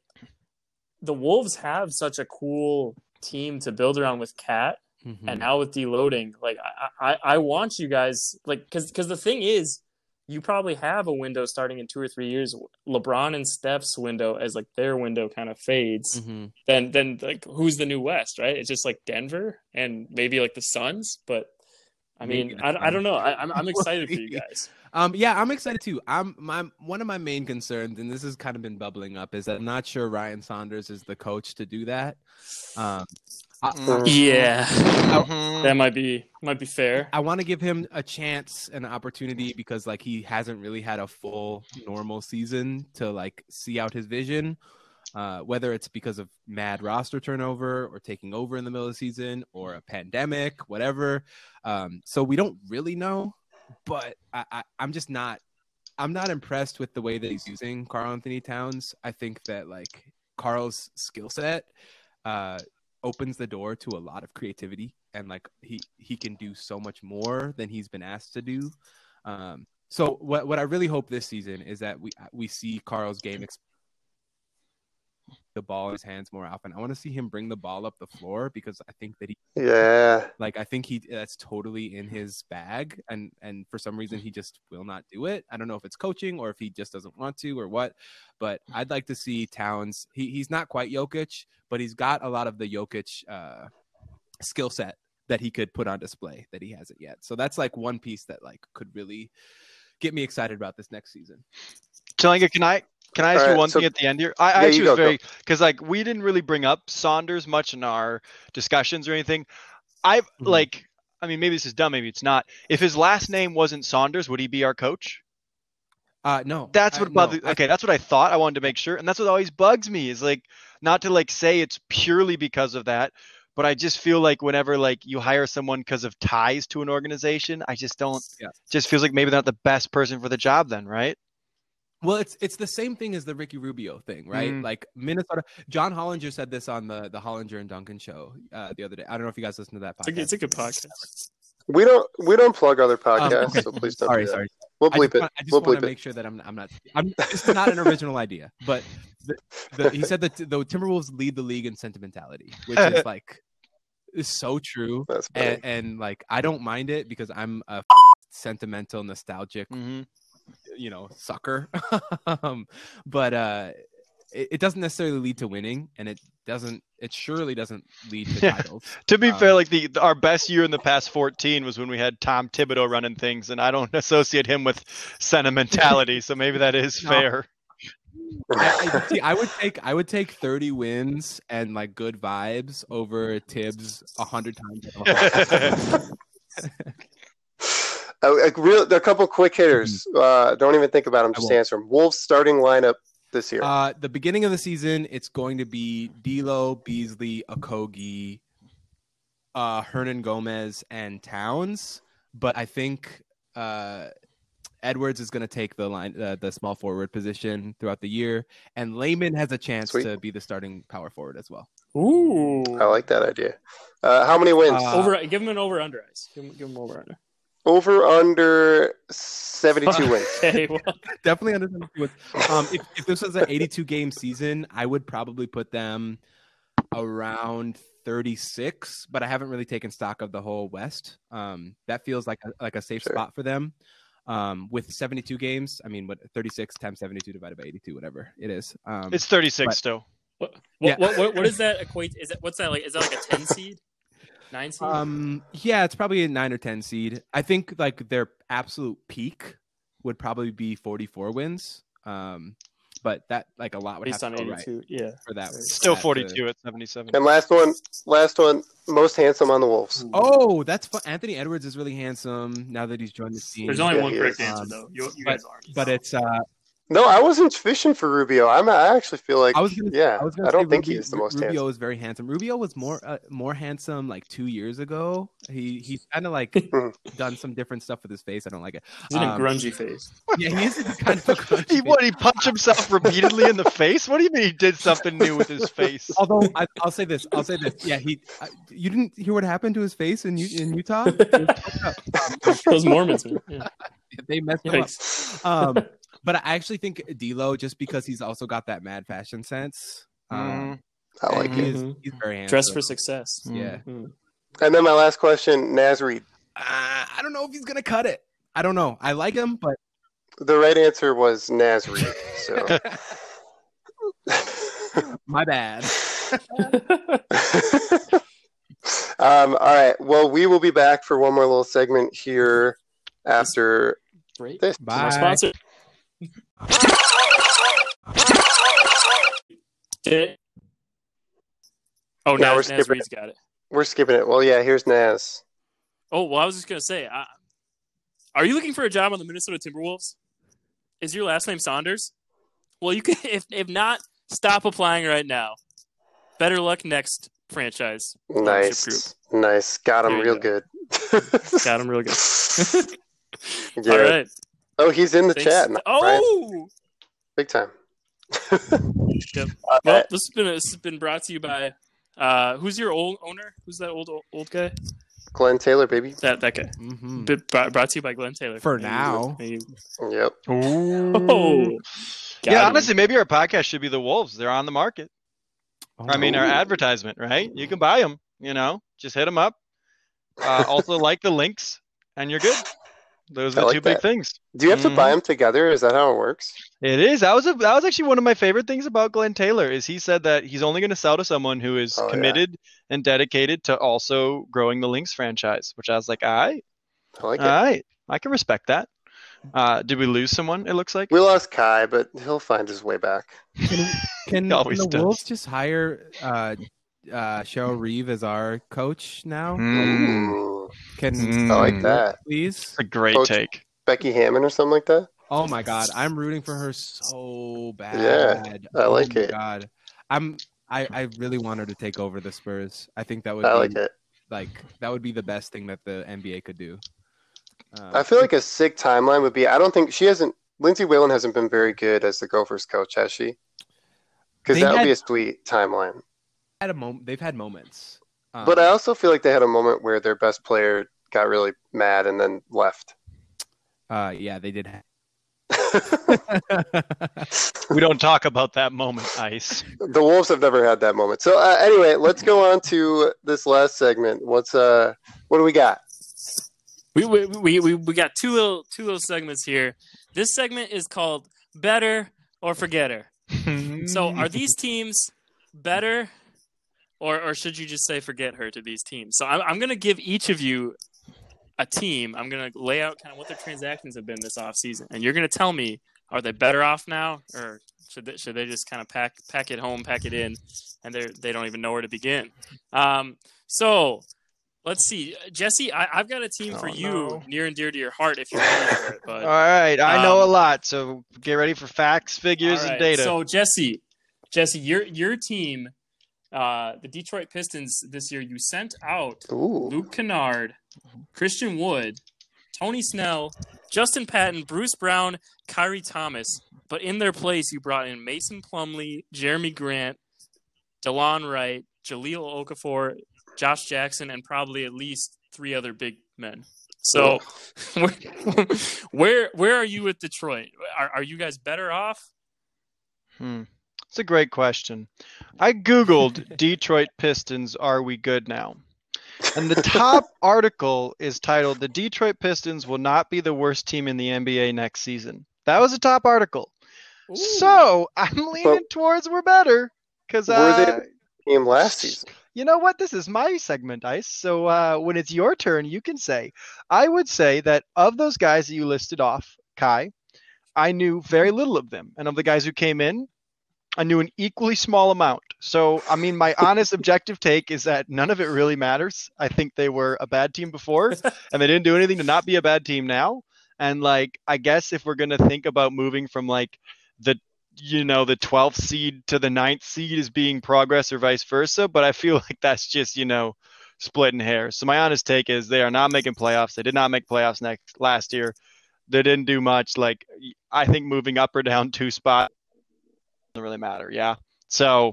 the Wolves have such a cool team to build around with KAT, mhm. and now with deloading, like I, I, I want you guys like because because the thing is, you probably have a window starting in two or three years. LeBron and Steph's window as like their window kind of fades. Mhm. Then then like who's the new West, right? It's just like Denver and maybe like the Suns, but. I mean, I, I don't know. I, I'm, I'm excited for you guys. Um, yeah, I'm excited too. I'm my one of my main concerns, and this has kind of been bubbling up, is that I'm not sure Ryan Saunders is the coach to do that. Um, Mm. Yeah, Mhm. that might be might be fair. I want to give him a chance and an opportunity because like he hasn't really had a full normal season to like see out his vision. Uh, whether it's because of mad roster turnover or taking over in the middle of the season or a pandemic, whatever. Um, so we don't really know, but I, I, I'm just not. I'm not impressed with the way that he's using Karl-Anthony Towns. I think that like Karl's skill set uh, opens the door to a lot of creativity, and like he he can do so much more than he's been asked to do. Um, so what what I really hope this season is that we we see Karl's game ex- the ball in his hands more often. I want to see him bring the ball up the floor because I think that he yeah, like I think he that's totally in his bag and and for some reason he just will not do it. I don't know if it's coaching or if he just doesn't want to or what, but I'd like to see Towns. He he's not quite Jokic, but he's got a lot of the Jokic uh skill set that he could put on display that he hasn't yet. So that's like one piece that like could really get me excited about this next season. Chelanga, can I can I ask All you right, one so- thing at the end here? I, I Yeah, you actually was go. very because like we didn't really bring up Saunders much in our discussions or anything. I Mhm. like. I mean, maybe this is dumb, maybe it's not. If his last name wasn't Saunders, would he be our coach? Uh no. That's I- what no, bothered. I- okay, that's what I thought. I wanted to make sure, and that's what always bugs me is like not to like say it's purely because of that, But I just feel like whenever like you hire someone because of ties to an organization, I just don't. Yeah. Just feels like maybe they're not the best person for the job. Then, right? Well, it's it's the same thing as the Ricky Rubio thing, right? Mm. Like Minnesota. John Hollinger said this on the the Hollinger and Duncan show uh, the other day. I don't know if you guys listened to that podcast. it's a good podcast. We don't we don't plug other Um, podcasts, okay. so please don't. sorry, do sorry. We'll I bleep just it. want, I just We'll want bleep to it. make sure that I'm I'm not. I'm, it's not an original idea, but the, the, he said that the Timberwolves lead the league in sentimentality, which is like is so true. That's funny. And, and like I don't mind it because I'm a sentimental, nostalgic Mm-hmm. You know sucker um, but uh it, it doesn't necessarily lead to winning and it doesn't it surely doesn't lead to Yeah. titles To be Um, fair, like the our best year in the past 14 was when we had Tom Thibodeau running things, and I don't associate him with sentimentality, so maybe that is No. fair. I, I, see, I would take i would take 30 wins and like good vibes over Thibs a hundred times Uh, like real, a couple quick hitters. Uh, don't even think about them. Mm-hmm. Just answer them. Wolves starting lineup this year. uh the beginning of the season it's going to be D'Lo, beasley Okogie uh Hernangomez and towns but i think uh Edwards is going to take the line, uh, the small forward position throughout the year, and Layman has a chance Sweet. to be the starting power forward as well. Ooh. I like that idea. Uh, how many wins? Uh, over. Give him an over under ice. Give him, give him over under. Over under seventy-two wins. Okay. Well, Definitely understand what. Um, if, if this was an 82 game season, I would probably put them around 36. But I haven't really taken stock of the whole West. Um, that feels like a, like a safe Sure. spot for them. Um, with 72 games, I mean, what 36 times 72 divided by 82, whatever it is. Um, It's 36 But- still. what, Yeah. what, what, what does that equate? Is that what's that like? Is that like a ten seed? Nine seed? Um, yeah, it's probably a nine or ten seed. I think like their absolute peak would probably be forty-four wins. Um, but that like a lot would based have on to go right. Yeah. for that. for Still that to- 42 at 77. And last one, last one, most handsome on the Wolves. Oh, that's fun. Anthony Edwards is really handsome now that he's joined the team. There's only Yeah, one he correct is. answer Um, though. You, you but- guys are. but it's uh, No, I wasn't fishing for Rubio. I'm. I actually feel like. I was gonna, yeah, I was gonna I don't think Rubio, he is the most Rubio handsome. is very handsome. Rubio was more uh, more handsome like two years ago. He he's kind of like Mhm. done some different stuff with his face. I don't like it. He's in a um, grungy phase. Yeah, he's kind of a grungy He face. what? He punched himself repeatedly in the face. What do you mean he did something new with his face? Although I, I'll say this, I'll say this. Yeah, he. Uh, you didn't hear what happened to his face in in Utah? It was fucked up. Those Mormons. Yeah. they messed him up. Um, but I actually think D'Lo, just because he's also got that mad fashion sense. Um, I like he it. is, he's very handsome. Dress for success. Yeah. Mm. And then my last question, Naz Reid. Uh, I don't know if he's gonna cut it. I don't know. I like him, but The right answer was Naz Reid. So. my bad. um, all right. Well, we will be back for one more little segment here after Great. this. Bye. Did- Oh, Yeah, now we're Naz skipping Reid's got it. We're skipping it. Well, yeah. Here's Naz. Oh well, I was just gonna say, uh, are you looking for a job on the Minnesota Timberwolves? Is your last name Saunders? Well, you can. If if not, stop applying right now. Better luck next franchise. Nice, nice. Got him real go. good. Got him real good. yeah. All right. Oh, he's in the Thanks. chat. now, right? Oh. big time. Yep. All Well, this has been this has been brought to you by. Uh, who's your old owner? Who's that old old guy? Glenn Taylor, baby. That that guy. Mhm. Bi- Brought, brought to you by Glenn Taylor. For Maybe- now. maybe- Yep. Oh. Got yeah, him. honestly, maybe our podcast should be the Wolves. They're on the market. I mean, our advertisement, right? You can buy them. You know, just hit them up. Uh, also, like the links, and you're good. Those I are the like two big things. Do you have to Mhm. buy them together? Is that how it works? It is. That was a, that was actually one of my favorite things about Glenn Taylor is he said that he's only going to sell to someone who is Oh, yeah. committed and dedicated to also growing the Lynx franchise. Which I was like, all right, I like all it. right, I can respect that. Uh, did we lose someone? It looks like. We lost Kai, but he'll find his way back. Can, can, can the does. Wolves just hire uh, uh, Cheryl Reeve as our coach now? Mm, Ooh, Can Mm. I like that. please? a great Coach- take. Becky Hammon or something like that. Oh my god, I'm rooting for her so bad. Yeah, I oh like my it. God, I'm I, I really want her to take over the Spurs. I think that would I be like it. like that would be the best thing that the NBA could do. Uh, I feel like a sick timeline would be. I don't think she hasn't. Lindsay Whalen hasn't been very good as the Gophers coach, has she? Because that would had- be a sweet timeline. had a moment. They've had moments, um, But I also feel like they had a moment where their best player got really mad and then left. uh, yeah, they did. We don't talk about that moment, Ice. the Wolves have never had that moment. So uh, anyway, let's go on to this last segment. What's uh, what do we got? We, we, we, we, we got two little two little segments here. This segment is called Better or Forget Her. So are these teams better or or should you just say forget her to these teams? So I'm I'm gonna give each of you a team. I'm gonna lay out kind of what their transactions have been this off season, And you're gonna tell me are they better off now or should they, should they just kind of pack pack it home, pack it in, and they they don't even know where to begin? Um, so let's see, Jesse. I, I've got a team for Oh, you no. near and dear to your heart if you're ready for it. But All right, I know a Um, lot, so get ready for facts, figures, All and data. So Jesse, Jesse, your your team, uh, the Detroit Pistons this year, you sent out Ooh, Luke Kennard, Christian Wood, Tony Snell, Justin Patton, Bruce Brown, Khyri Thomas, but in their place you brought in Mason Plumlee, Jerami Grant, DeLon Wright, Jahlil Okafor, Josh Jackson, and probably at least three other big men. So, where, where where are you with Detroit? Are, are you guys better off? Hmm. It's a great question. I Googled Detroit Pistons, are we good now? And the top article is titled The Detroit Pistons will not be the worst team in the NBA next season. That was a top article. Ooh. So I'm leaning towards we're better. Because Were they- uh, team last season. you know what? This is my segment, Ice. So uh, when it's your turn, you can say. I would say that of those guys that you listed off, Kai, I knew very little of them. And of the guys who came in, I knew an equally small amount. So, I mean, my honest objective take is that none of it really matters. I think they were a bad team before, and they didn't do anything to not be a bad team now. And, like, I guess if we're going to think about moving from, like, the you know the 12th seed to the ninth seed as being progress or vice versa but i feel like that's just you know splitting hairs so my honest take is they are not making playoffs they did not make playoffs next last year they didn't do much like i think moving up or down two spot doesn't really matter yeah so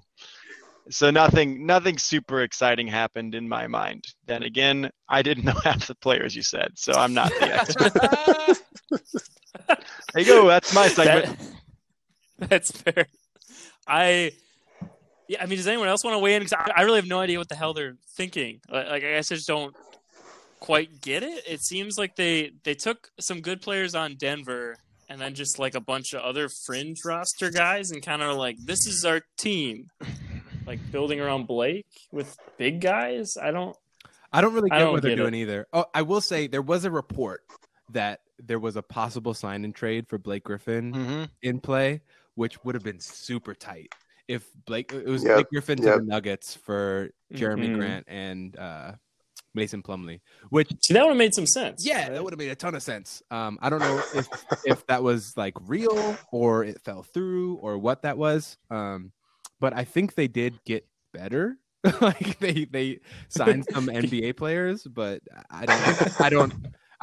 so nothing nothing super exciting happened in my mind then again i didn't know half the players you said so i'm not the expert there you go that's my segment That- that's fair. I, yeah, I mean, does anyone else want to weigh in? 'Cause I, I really have no idea what the hell they're thinking. Like, like, I guess I just don't quite get it. It seems like they they took some good players on Denver and then just like a bunch of other fringe roster guys and kind of like this is our team, like building around Blake with big guys. I don't. I don't really I get don't what they're get doing either. Oh, I will say there was a report that there was a possible sign and trade for Blake Griffin hmm in play, which would have been super tight if Blake it was Yep, Blake Griffin to the Nuggets for Jerami Mhm. Grant and uh, Mason Plumlee. Which See, that would have made some sense. yeah, that would have made a ton of sense. Um, I don't know if if that was like real or it fell through or what that was. Um, but I think they did get better. like they they signed some NBA players, but I don't I don't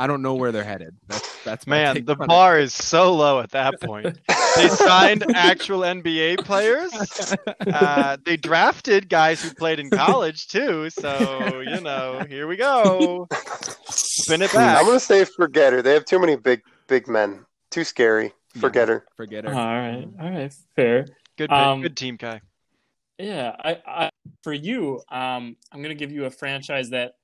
I don't know where they're headed. That's that's my Man, the bar is so low at that point. They signed actual NBA players. Uh, they drafted guys who played in college too. So you know, here we go. Spin it back. I'm gonna say forget her. They have too many big big men. Too scary. Forget her. Forget her. All right. All right. Fair. Good, Um, good team, Kai. Yeah, I, I for you, um, I'm gonna give you a franchise that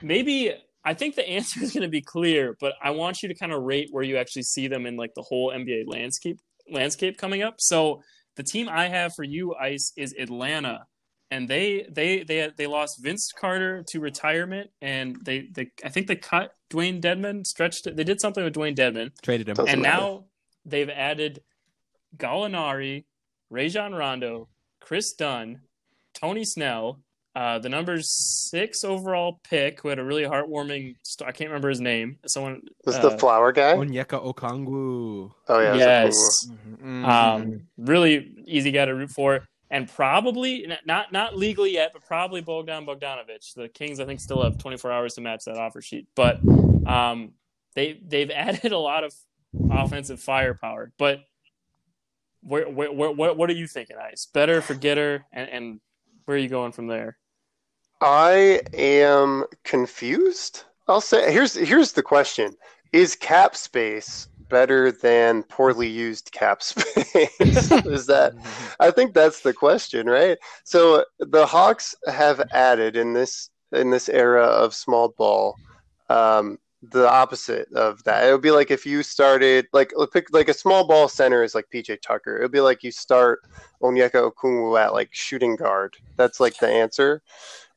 maybe I think the answer is gonna be clear, but I want you to kind of rate where you actually see them in like the whole NBA landscape landscape coming up. So the team I have for you, Ice, is Atlanta, and they they they they lost Vince Carter to retirement, and they they I think they cut Dewayne Dedmon, stretched it. They did something with Dewayne Dedmon, Traded him. Doesn't and matter. now they've added Gallinari, Rajon Rondo, Kris Dunn, Tony Snell, uh, the number six overall pick, who had a really heartwarming. St- I can't remember his name. Someone. Was uh, the flower guy? Onyeka Okongwu. Oh yeah. it was a yes. cool Mhm. Um, really easy guy to root for. and probably not not legally yet, but probably Bogdan Bogdanovic. The Kings, I think, still have 24 hours to match that offer sheet, but um, they they've added a lot of offensive firepower. But where, where, where what what are you thinking, Ice? Better for Getter, and, and where are you going from there? I am confused. I'll say here's here's the question: Is cap space better than poorly used cap space? Is that? I think that's the question, right? So the Hawks have added in this in this era of small ball. Um, the opposite of that. It would be like if you started like pick like a small ball center is like PJ Tucker. It would be like you start Onyeka Okongwu at like shooting guard. That's like the answer.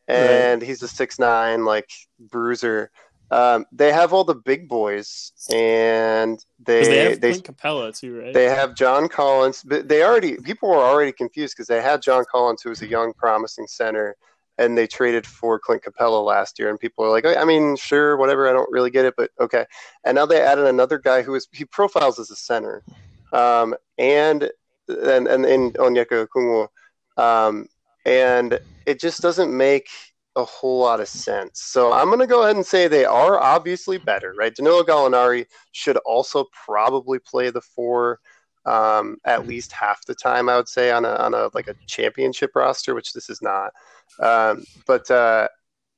And right. he's a six nine like bruiser. Um, they have all the big boys, and they they have they, Capela too, right? They have John Collins, but they already people were already confused because they had John Collins, who was a young, promising center, and they traded for Clint Capela last year, and people are like, I mean, sure, whatever, I don't really get it, but okay. And now they added another guy who is he profiles as a center, um, and and and in Onyeka Okongwu, um, and it just doesn't make a whole lot of sense. So I'm going to go ahead and say they are obviously better, right? Danilo Gallinari should also probably play the four um, at least half the time. I would say on a on a like a championship roster, which this is not. Um, but uh,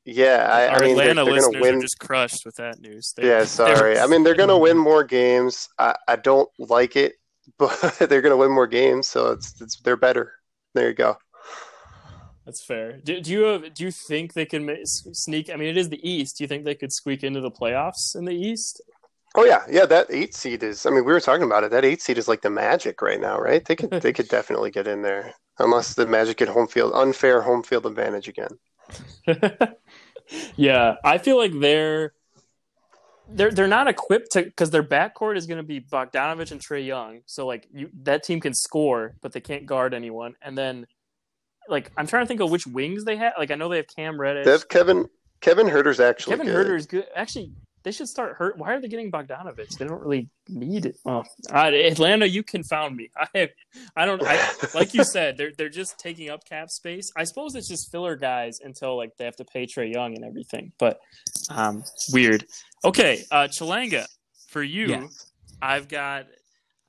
yeah, I, Our I mean Atlanta they're, they're going to win. just crushed with that news. They, yeah, sorry. I mean they're going to win more games. I, I don't like it, but they're going to win more games, so it's, it's they're better. There you go. That's fair. Do, do you have, do you think they can sneak? I mean, it is the East. Do you think they could squeak into the playoffs in the East? Oh yeah, yeah. That eight seed is. I mean, we were talking about it. That eight seed is like the Magic right now, right? They could they could definitely get in there, unless the Magic get home field unfair home field advantage again. yeah, I feel like they're they're they're not equipped to because their backcourt is going to be Bogdanovic and Trae Young. So like you, that team can score, but they can't guard anyone. And then like I'm trying to think of which wings they have. Like I know they have Cam Reddish. They have Kevin Kevin Huerter's actually Kevin Huerter is good. Actually, they should start hurt. Why are they getting Bogdanovic? They don't really need it. Well, Atlanta, you confound me. I I don't. I like you said, they're they're just taking up cap space. I suppose it's just filler guys until like they have to pay Trae Young and everything. But um, weird. Okay, uh, Chelanga, for you, yes. I've got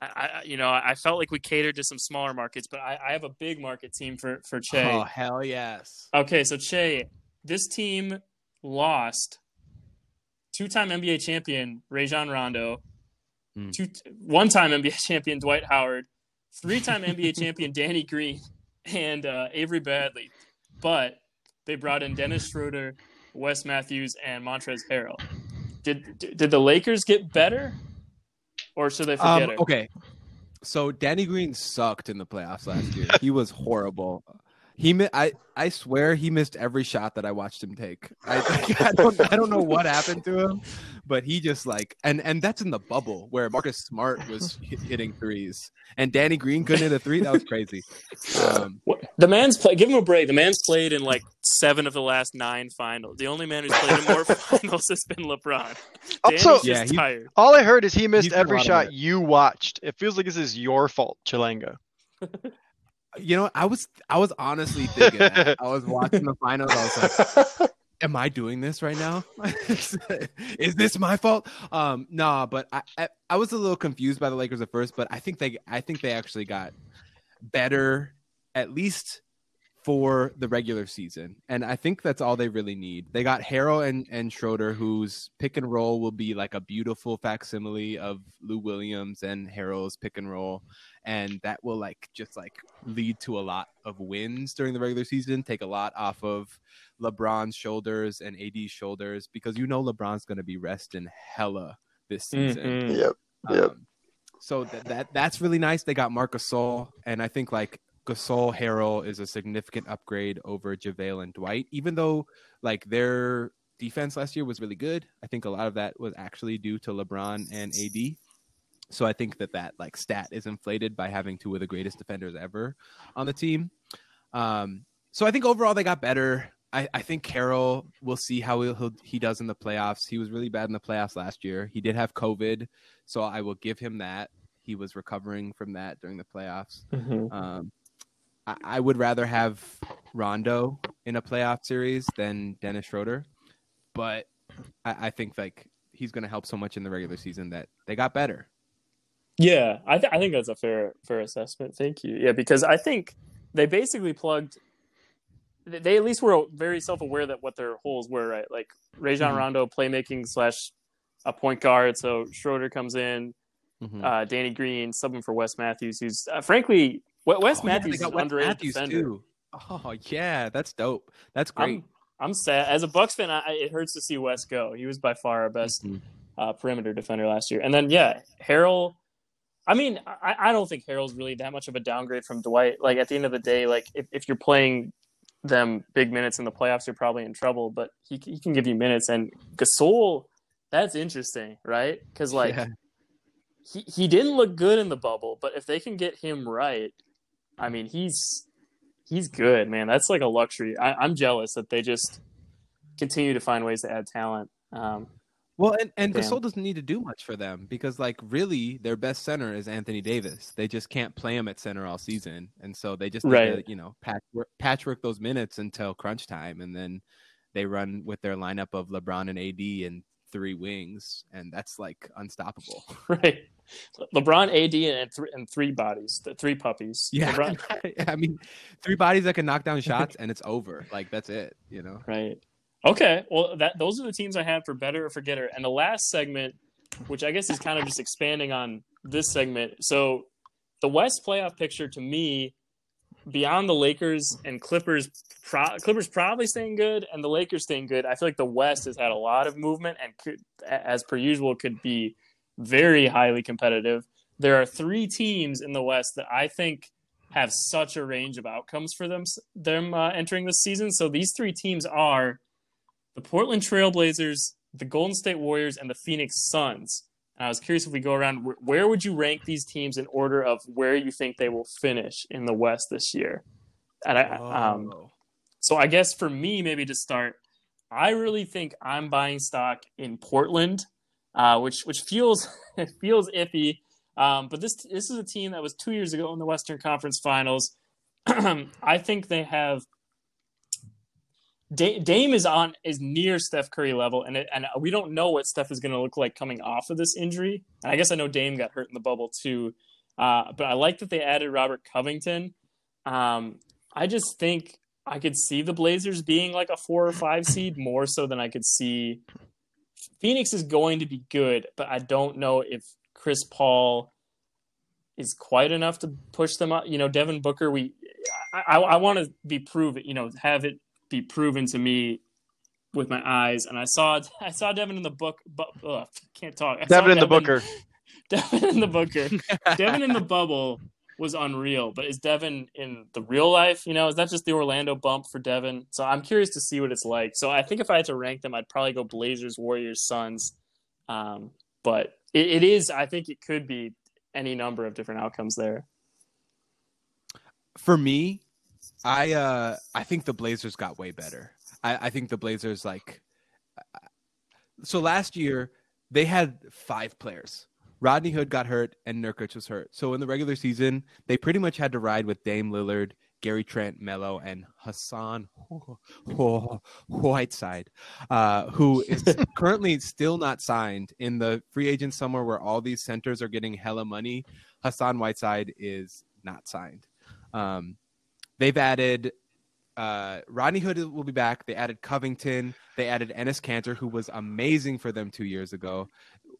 I, you know, I felt like we catered to some smaller markets, but I, I have a big market team for for Che. Oh hell yes! Okay, so Che, this team lost two-time NBA champion Rajon Rondo, mm. two one-time NBA champion Dwight Howard, three-time NBA champion Danny Green, and uh, Avery Bradley, but they brought in Dennis Schroeder, Wes Matthews, and Montrezl Harrell. Did did the Lakers get better? Or should they forget um, it? Okay. So Danny Green sucked in the playoffs last year. he was horrible. He, I, I swear he missed every shot that I watched him take. I, I, don't, I don't know what happened to him, but he just like, and and that's in the bubble where Marcus Smart was hitting threes, and Danny Green couldn't hit a three. That was crazy. Um, the man's play. Give him a break. The man's played in like seven of the last nine finals. The only man who's played in more finals has been LeBron. Danny's also, yeah, tired. All I heard is he missed every shot you watched. It feels like this is your fault, Chelanga. You know, I was I was honestly thinking that. I was watching the finals. I was like, "Am I doing this right now? Is this my fault?" Um, nah, but I, I, I was a little confused by the Lakers at first, but I think they I think they actually got better, at least for the regular season. And I think that's all they really need. They got Harrell and, and Schroeder, whose pick and roll will be like a beautiful facsimile of Lou Williams and Harrell's pick and roll and that will like just like lead to a lot of wins during the regular season take a lot off of lebron's shoulders and ad's shoulders because you know lebron's going to be resting hella this season mm-hmm. yep yep um, so that, that that's really nice they got Marcus Gasol and i think like Gasol Harrell is a significant upgrade over JaVale and Dwight, even though like their defense last year was really good. I think a lot of that was actually due to LeBron and AD. So I think that that like stat is inflated by having two of the greatest defenders ever on the team. Um, so I think overall they got better. I, I think Harrell. We'll see how he he does in the playoffs. He was really bad in the playoffs last year. He did have COVID, so I will give him that. He was recovering from that during the playoffs. Mm-hmm. Um, I, I would rather have Rondo in a playoff series than Dennis Schroeder, but I, I think like he's going to help so much in the regular season that they got better. Yeah, I, th- I think that's a fair fair assessment. Thank you. Yeah, because I think they basically plugged. They at least were very self aware that what their holes were, right? Like Rajon Mhm. Rondo playmaking slash a point guard. So Schroeder comes in, Mhm. uh, Danny Green subbing for Wes Matthews, who's uh, frankly Wes Oh, yeah, Matthews they is Wes underrated Matthews, defender. too. Oh yeah, that's dope. That's great. I'm I'm sad as a Bucks fan. I, it hurts to see Wes go. He was by far our best Mhm. uh, perimeter defender last year. And then yeah, Harrell. I mean, I, I don't think Harrell's really that much of a downgrade from Dwight. Like at the end of the day, like if, if you're playing them big minutes in the playoffs, you're probably in trouble. But he he can give you minutes. And Gasol, that's interesting, right? Because like Yeah. he he didn't look good in the bubble, but if they can get him right, I mean he's he's good, man. That's like a luxury. I, I'm jealous that they just continue to find ways to add talent. Um, Well, and, and. Gasol doesn't need to do much for them because, like, really, their best center is Anthony Davis. They just can't play him at center all season, and so they just need Right. to, you know, patchwork, patchwork those minutes until crunch time, and then they run with their lineup of LeBron and AD and three wings, and that's like unstoppable. right. LeBron, AD, and, th- and three bodies, the three puppies. Yeah, LeBron, I mean, three bodies that can knock down shots, and it's over. Like that's it, you know. right. Okay. Well, that those are the teams I had for better or for getter. And the last segment, which I guess is kind of just expanding on this segment. So the West playoff picture to me, beyond the Lakers and Clippers, pro- Clippers probably staying good, and the Lakers staying good. I feel like the West has had a lot of movement and could, as per usual, could be very highly competitive. There are three teams in the West that I think have such a range of outcomes for them them uh, entering this season. So these three teams are the Portland Trailblazers, the Golden State Warriors, and the Phoenix Suns. And I was curious if we go around, where would you rank these teams in order of where you think they will finish in the West this year? And I, um, Oh. so I guess for me, maybe to start, I really think I'm buying stock in Portland, uh, which which feels feels iffy. Um, but this this is a team that was two years ago in the Western Conference Finals. I think they have Da- Dame is on is near Steph Curry level, and it, and we don't know what Steph is going to look like coming off of this injury. And I guess I know Dame got hurt in the bubble too, uh, but I like that they added Robert Covington. Um, I just think I could see the Blazers being like a four or five seed more so than I could see. Phoenix is going to be good, but I don't know if Chris Paul is quite enough to push them up. You know, Devin Booker, we I, I, I want to be proven, you know, have it be proven to me with my eyes. And I saw I saw Devin in the book, but ugh, can't talk. I saw Devin in the Booker. Devin in the Booker. Devin in the bubble was unreal, but is Devin in the real life? You know, is that just the Orlando bump for Devin? So I'm curious to see what it's like. So I think if I had to rank them, I'd probably go Blazers, Warriors, Suns. Um, but it, it is, I think it could be any number of different outcomes there. for me, I uh I think the Blazers got way better. I, I think the Blazers like so last year they had five players. Rodney Hood got hurt and Nurkic was hurt. So in the regular season, they pretty much had to ride with Dame Lillard, Gary Trent, Melo, and Hassan Whiteside, uh, who is currently still not signed in the free agent summer where all these centers are getting hella money. Hassan Whiteside is not signed. Um, they've added uh, Rodney Hood will be back. They added Covington. They added Enes Kanter, who was amazing for them two years ago.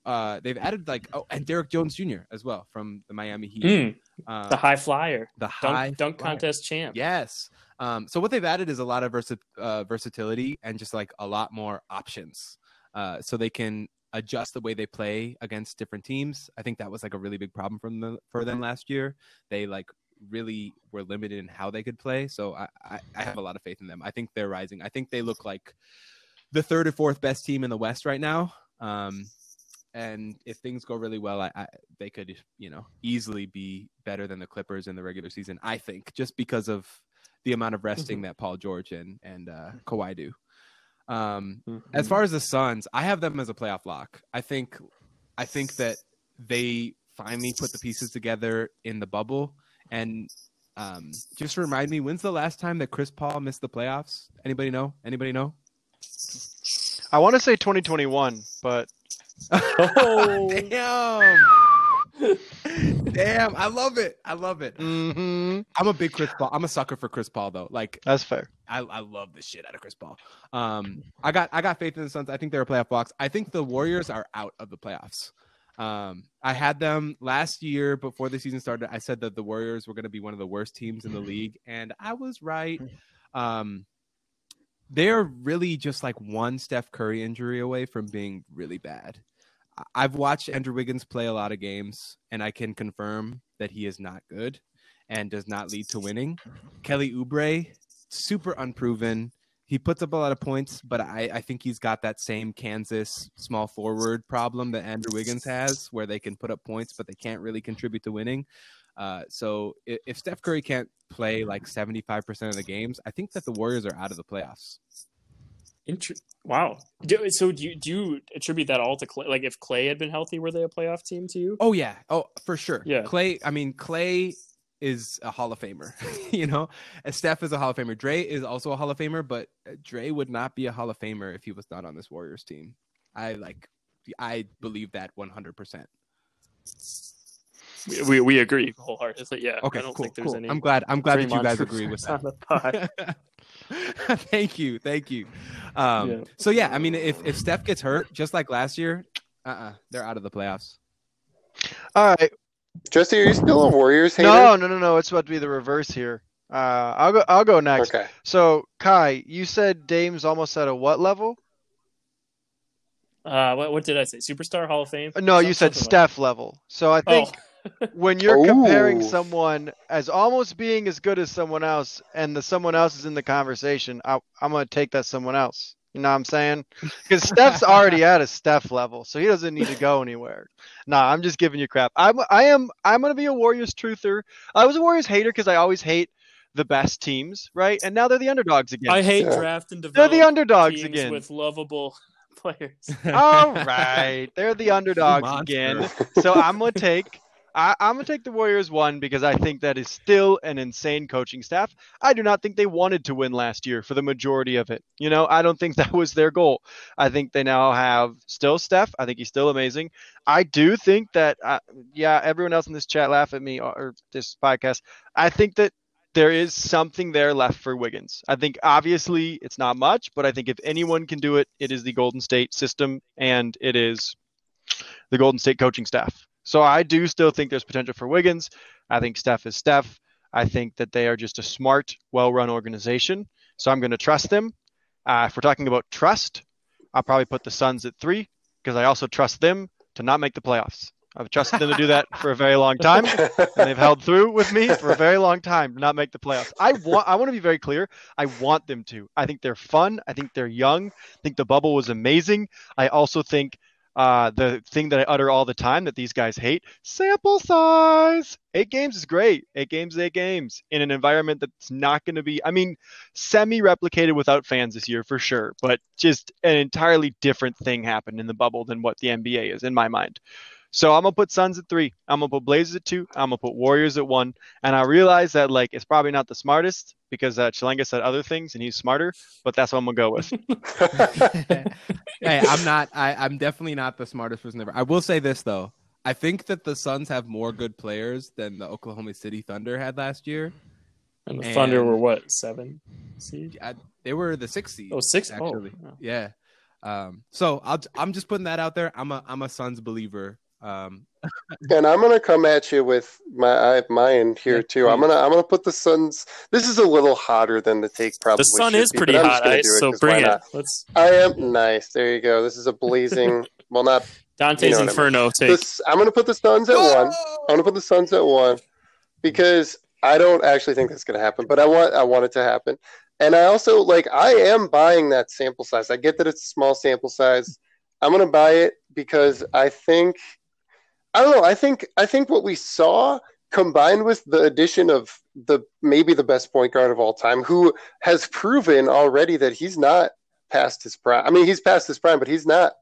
Uh, they've added like oh, and Derrick Jones Jr. as well from the Miami Heat. Mm, Uh, the high flyer, the high dunk, dunk flyer. contest champ. Yes. Um, so what they've added is a lot of versi- uh, versatility and just like a lot more options, uh, so they can adjust the way they play against different teams. I think that was like a really big problem from the, for them last year. They like really were limited in how they could play. So I, I, I have a lot of faith in them. I think they're rising. I think they look like the third or fourth best team in the West right now. Um, and if things go really well, I, I they could you know easily be better than the Clippers in the regular season. I think just because of the amount of resting that Paul George and and uh, Kawhi do. Um, as far as the Suns, I have them as a playoff lock. I think, I think that they finally put the pieces together in the bubble, and Um, just remind me, when's the last time that Chris Paul missed the playoffs? Anybody know? Anybody know? I want to say 2021, but Oh. Damn. Damn, I love it. I love it. mhm, I'm a big Chris Paul. I'm a sucker for Chris Paul though. Like that's fair. I, I love the shit out of Chris Paul. Um, I got I got faith in the Suns. I think they're a playoff box. I think the Warriors are out of the playoffs. Um, I had them last year before the season started. I said that the Warriors were going to be one of the worst teams in the league, and I was right. Um, they're really just like one Steph Curry injury away from being really bad. I've watched Andrew Wiggins play a lot of games, and I can confirm that he is not good and does not lead to winning. Kelly Oubre, super unproven. He puts up a lot of points, but I, I think he's got that same Kansas small forward problem that Andrew Wiggins has, where they can put up points, but they can't really contribute to winning. Uh, so if, if Steph Curry can't play like 75% of the games, I think that the Warriors are out of the playoffs. Inter- wow. Do, so do you, do you attribute that all to Clay? Like if Clay had been healthy, were they a playoff team to you? Oh yeah. Oh, for sure. Yeah. Clay. I mean, Clay is a Hall of Famer. you know, and Steph is a Hall of Famer. Dre is also a Hall of Famer, but uh, Dre would not be a Hall of Famer if he was not on this Warriors team. I like. I believe that 100. percent We, we, we agree wholeheartedly. Yeah. Okay, I don't cool, think there's cool. any. I'm glad. I'm glad that you guys agree with that. the pod. thank you, thank you. Um, Yeah. So yeah, I mean, if if Steph gets hurt, just like last year, uh, uh they're out of the playoffs. All right. Jesse, are you still a Warriors hater? No, no, no, no. It's about to be the reverse here. Uh, I'll go. I'll go next. Okay. So, Kai, you said Dame's almost at a what level? Uh, what, what did I say? Superstar Hall of Fame? No, you said Something like- Steph level. So I think Oh, when you're comparing someone as almost being as good as someone else, and the someone else is in the conversation, I, I'm gonna take that someone else. You know what I'm saying? Because Steph's already at a Steph level, so he doesn't need to go anywhere. Nah, I'm just giving you crap. I'm I am I'm gonna be a Warriors truther. I was a Warriors hater because I always hate the best teams, right? And now they're the underdogs again. I hate Yeah. draft and develop. they're the underdogs teams again. with lovable players. All right, they're the underdogs again. So I'm gonna take I, I'm gonna take the Warriors one because I think that is still an insane coaching staff. I do not think they wanted to win last year for the majority of it. You know, I don't think that was their goal. I think they now have still Steph. I think he's still amazing. I do think that, uh, yeah, everyone else in this chat laugh at me or, or this podcast. I think that there is something there left for Wiggins. I think obviously it's not much, but I think if anyone can do it, it is the Golden State system and it is the Golden State coaching staff. So I do still think there's potential for Wiggins. I think Steph is Steph. I think that they are just a smart, well-run organization. So I'm going to trust them. Uh, if we're talking about trust, I'll probably put the Suns at three because I also trust them to not make the playoffs. I've trusted them to do that for a very long time, and they've held through with me for a very long time to not make the playoffs. I want I want to be very clear. I want them to. I think they're fun. I think they're young. I think the bubble was amazing. I also think uh, the thing that I utter all the time that these guys hate sample size. Eight games is great. Eight games, eight games in an environment that's not going to be, I mean, semi replicated without fans this year for sure, but just an entirely different thing happened in the bubble than what the NBA is in my mind. So I'm gonna put Suns at three. I'm gonna put Blazers at two. I'm gonna put Warriors at one. And I realize that like it's probably not the smartest because uh, Chelanga said other things and he's smarter, but that's what I'm gonna go with. hey, I'm not. I, I'm definitely not the smartest person ever. I will say this though. I think that the Suns have more good players than the Oklahoma City Thunder had last year. And the Thunder were what seven seed? I, they were the sixth seed. Oh, six. Oh, actually. wow. Yeah. Um, so I'll, I'm just putting that out there. I'm a I'm a Suns believer. Um, and I'm gonna come at you with my I have mine here Yeah, too. I'm gonna I'm gonna put the Suns. This is a little hotter than the take probably. The sun is be, pretty but I'm just hot, ice. it So bring it. Let's I am nice. There you go. This is a blazing. well, not Dante's You know what I mean. Inferno take. this. I'm gonna put the Suns at one. I'm gonna put the Suns at one because I don't actually think that's gonna happen, but I want I want it to happen. And I also like I am buying that sample size. I get that it's a small sample size. I'm gonna buy it because I think I don't know. I think I think what we saw combined with the addition of the maybe the best point guard of all time, who has proven already that he's not past his prime. I mean, he's past his prime, but he's not.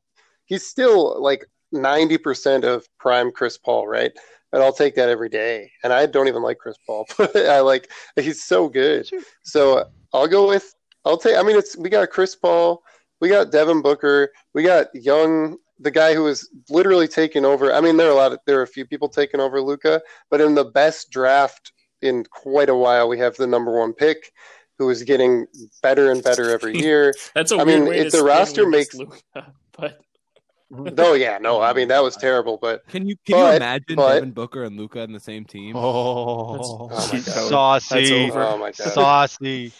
He's still like ninety percent of prime Chris Paul, right? and I'll take that every day. And I don't even like Chris Paul, but I like he's so good. Sure. So I'll go with I'll take. I mean, it's we got Chris Paul, we got Devin Booker, we got Young, the guy who is literally taking over. I mean, there are a lot of there are a few people taking over Luka, but in the best draft in quite a while, we have the number one pick, who is getting better and better every year. That's a I weird mean, way if to the roster makes- Luka, but no, oh, yeah, no, I mean that was terrible, but Can you can But- you imagine but- Devin Booker and Luka in the same team? Oh, my God. saucy, That's over. oh my god. saucy.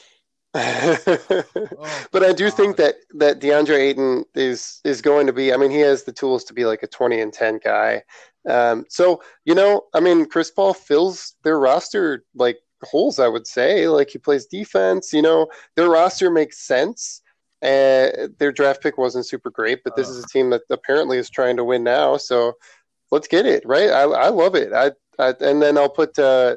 but I do think that that DeAndre Ayton is is going to be. I mean, he has the tools to be like a twenty and ten guy. Um, so you know, I mean, Chris Paul fills their roster like holes. I would say, like he plays defense. You know, their roster makes sense. Uh, their draft pick wasn't super great, but this is a team that apparently is trying to win now. So let's get it right. I I love it. I, I and then I'll put. Uh,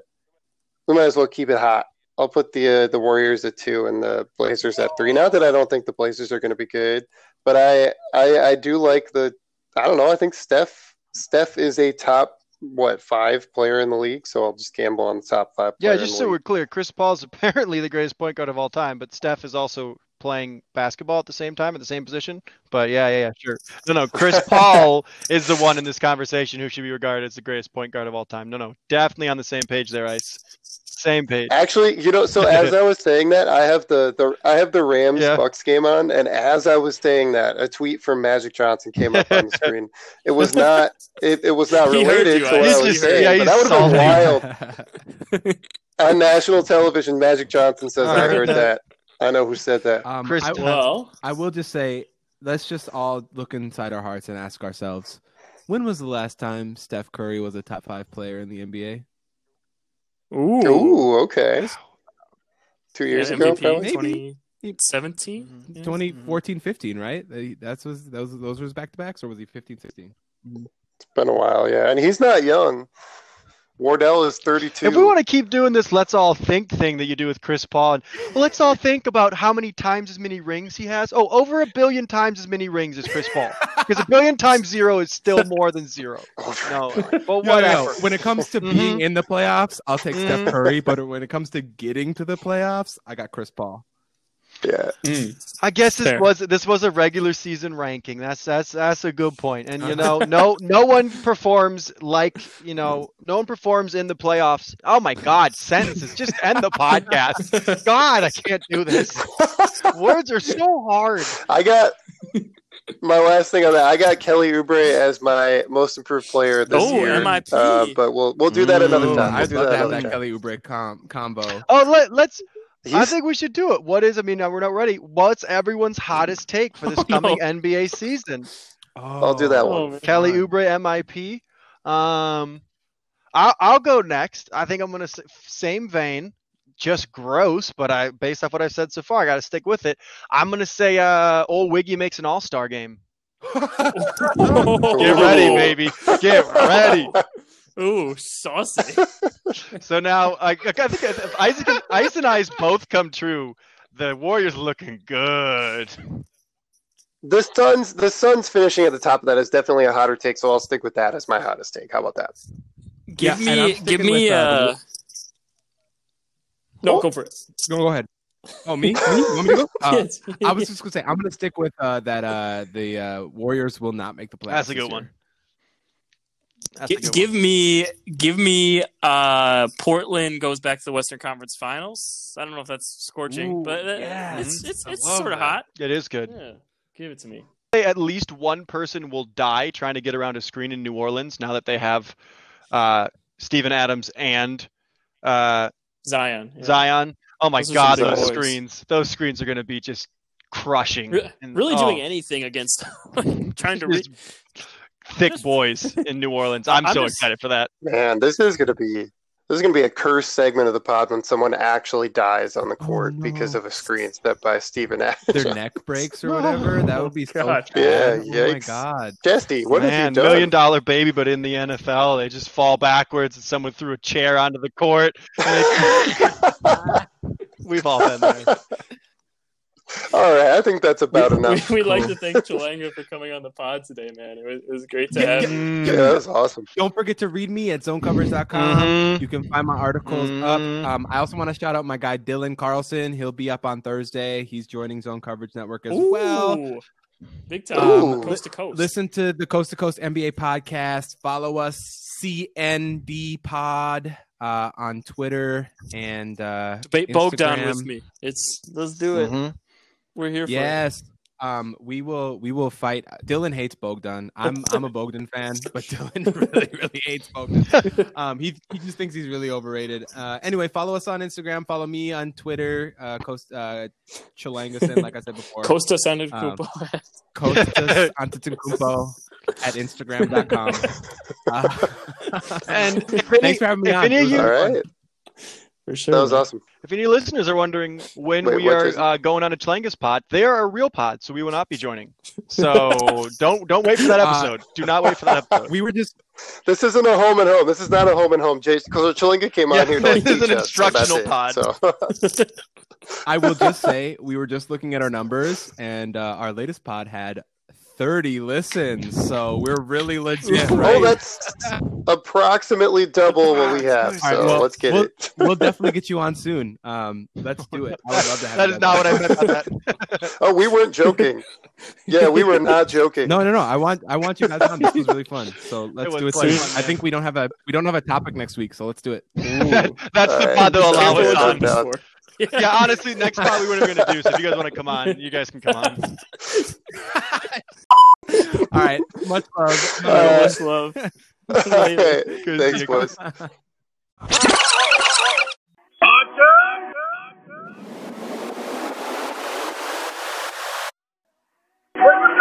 we might as well keep it hot. I'll put the uh, the Warriors at two and the Blazers at three. Not that I don't think the Blazers are going to be good, but I, I I do like the. I don't know. I think Steph Steph is a top what five player in the league, so I'll just gamble on the top five. Yeah, just so we're clear, Chris Paul is apparently the greatest point guard of all time, but Steph is also playing basketball at the same time at the same position. But yeah, yeah, yeah, sure. No, no, Chris Paul is the one in this conversation who should be regarded as the greatest point guard of all time. No, no, definitely on the same page there, Ice. Same page. Actually, you know, so as I was saying that, I have the, the I have the Rams Yeah. Bucks game on, and as I was saying that, a tweet from Magic Johnson came up on the screen. It was not it, it was not related you, to what I was just- saying, yeah, but that would have been wild. on national television, Magic Johnson says, "I heard that. I know who said that." Um, Chris I, well, I will just say, let's just all look inside our hearts and ask ourselves, when was the last time Steph Curry was a top five player in the NBA? Ooh, Ooh, okay. Two years Yeah, ago, MVP, probably. 2017. Mhm. 2014, 15, right? They- That's was those those were his back to backs, or was he 15, 16? It's been a while, yeah, and he's not young. Wardell is thirty-two. If we want to keep doing this let's all think thing that you do with Chris Paul, and well, let's all think about how many times as many rings he has. Oh, over a billion times as many rings as Chris Paul. Because a billion times zero is still more than zero. No, but No, no, whatever. no. When it comes to Mhm. being in the playoffs, I'll take. Steph Curry. But when it comes to getting to the playoffs, I got Chris Paul. Yeah, Mm. I guess this Fair. was this was a regular season ranking. That's that's that's a good point. And you know, no no one performs like you know, no one performs in the playoffs. Oh my God, sentences. Just end the podcast. God, I can't do this. Words are so hard. I got my last thing on that. I got Kelly Oubre as my most improved player this Oh, year. MIP. Uh, but we'll we'll do that another time. We'll I'd do love to that have another that time. Kelly Oubre com- combo. Oh, let let's. I think we should do it. What is? I mean, we're not ready. What's everyone's hottest take for this Oh, no. coming NBA season? I'll do that one. Oh, Kelly Oubre, MIP. Um, I'll I'll go next. I think I'm gonna s- same vein, just gross, but I based off what I've said so far, I got to stick with it. I'm gonna say uh, old Wiggy makes an All Star game. Get ready, baby. Get ready. Ooh, saucy. So now I, I think if Isaac and, Ice and I's both come true. The Warriors looking good. The Suns, the Suns finishing at the top of that is definitely a hotter take, so I'll stick with that as my hottest take. How about that? Give Yeah, me, give me. with, uh, Uh... No, go for it. Go, go ahead. Oh, me? me? You want me to go? Uh, Yes. I was just gonna say I'm gonna stick with uh, that. Uh, the uh, Warriors will not make the playoffs. That's a good one. That's Gi- give one. me, give me. Uh, Portland goes back to the Western Conference Finals. I don't know if that's scorching, Ooh, but uh, yes. it's it's it's sort of hot. It is good. Yeah, give it to me. At least one person will die trying to get around a screen in New Orleans now that they have uh, Steven Adams and uh, Zion. yeah. Zion. Oh my Those God, those boys. screens! Those screens are going to be just crushing. Re- And- really oh, doing anything against trying to reach. Just thick boys in New Orleans. I'm, I'm so just- excited for that. Man, this is gonna be this is gonna be a cursed segment of the pod when someone actually dies on the Oh, court no. because of a screen set by Steven Adams. Their neck breaks or oh, whatever. That would be so bad. Yeah, Oh my god. Jesse, what Man, have you done? million dollar baby, but in the NFL, they just fall backwards and someone threw a chair onto the court. We've all been there. All right, I think that's about we, enough. we, would like to thank Chelanga for coming on the pod today, man. It was, it was great to Yeah, have yeah. you. Yeah, that was awesome. Don't forget to read me at zonecovers.com. Mhm. You can find my articles Mhm. up. Um, I also want to shout out my guy Dylan Carlson. He'll be up on Thursday. He's joining Zone Coverage Network as well. Big time, Ooh. coast to coast. Listen to the Coast to Coast NBA podcast. Follow us, CND Pod, uh, on Twitter and uh, Debate Bogdan Instagram. with me. It's let's do it. Mhm. We're here for. Yes. Um, we will we will fight. Dylan hates Bogdan. I'm I'm a Bogdan fan, but Dylan really really hates Bogdan. Um, he he just thinks he's really overrated. Uh, anyway, follow us on Instagram. Follow me on Twitter. Uh, Coast uh, Chelangason, like I said before. Costa Sanded Um, Kupo. Costas Antetokounmpo at Instagram.com. Uh, And if any, thanks for having me if on. any of you- All fun. right, for sure. that was awesome. if any listeners are wondering when Wait, we are uh, going on a Chelanga's pod, they are a real pod, so we will not be joining. So don't don't wait for that Uh, episode. Do not wait for that episode. We were just This isn't a home and home. This is not a home and home. Jason, because Chelanga came on here to like, this is an us, so that's instructional it. pod. So I will just say we were just looking at our numbers, and uh, our latest pod had 30 listens. So we're really legit, right? oh, that's approximately double what we have. So All right, well, let's get we'll- it. we'll definitely get you on soon. Um, let's do it. I would love to have that you is not on. what I meant by that. Oh, we weren't joking. Yeah, we were not joking. No, no, no. I want, I want you guys on. This was really fun. So let's was do it soon. fun, I think we don't have a, we don't have a topic next week, so let's do it. That- that's the All pod they'll right. allow us on yeah. yeah, honestly, next probably what we're gonna do. So if you guys want to come on, you guys can come on. All right, much love, uh, much love. Right. Thanks, boys. Wait.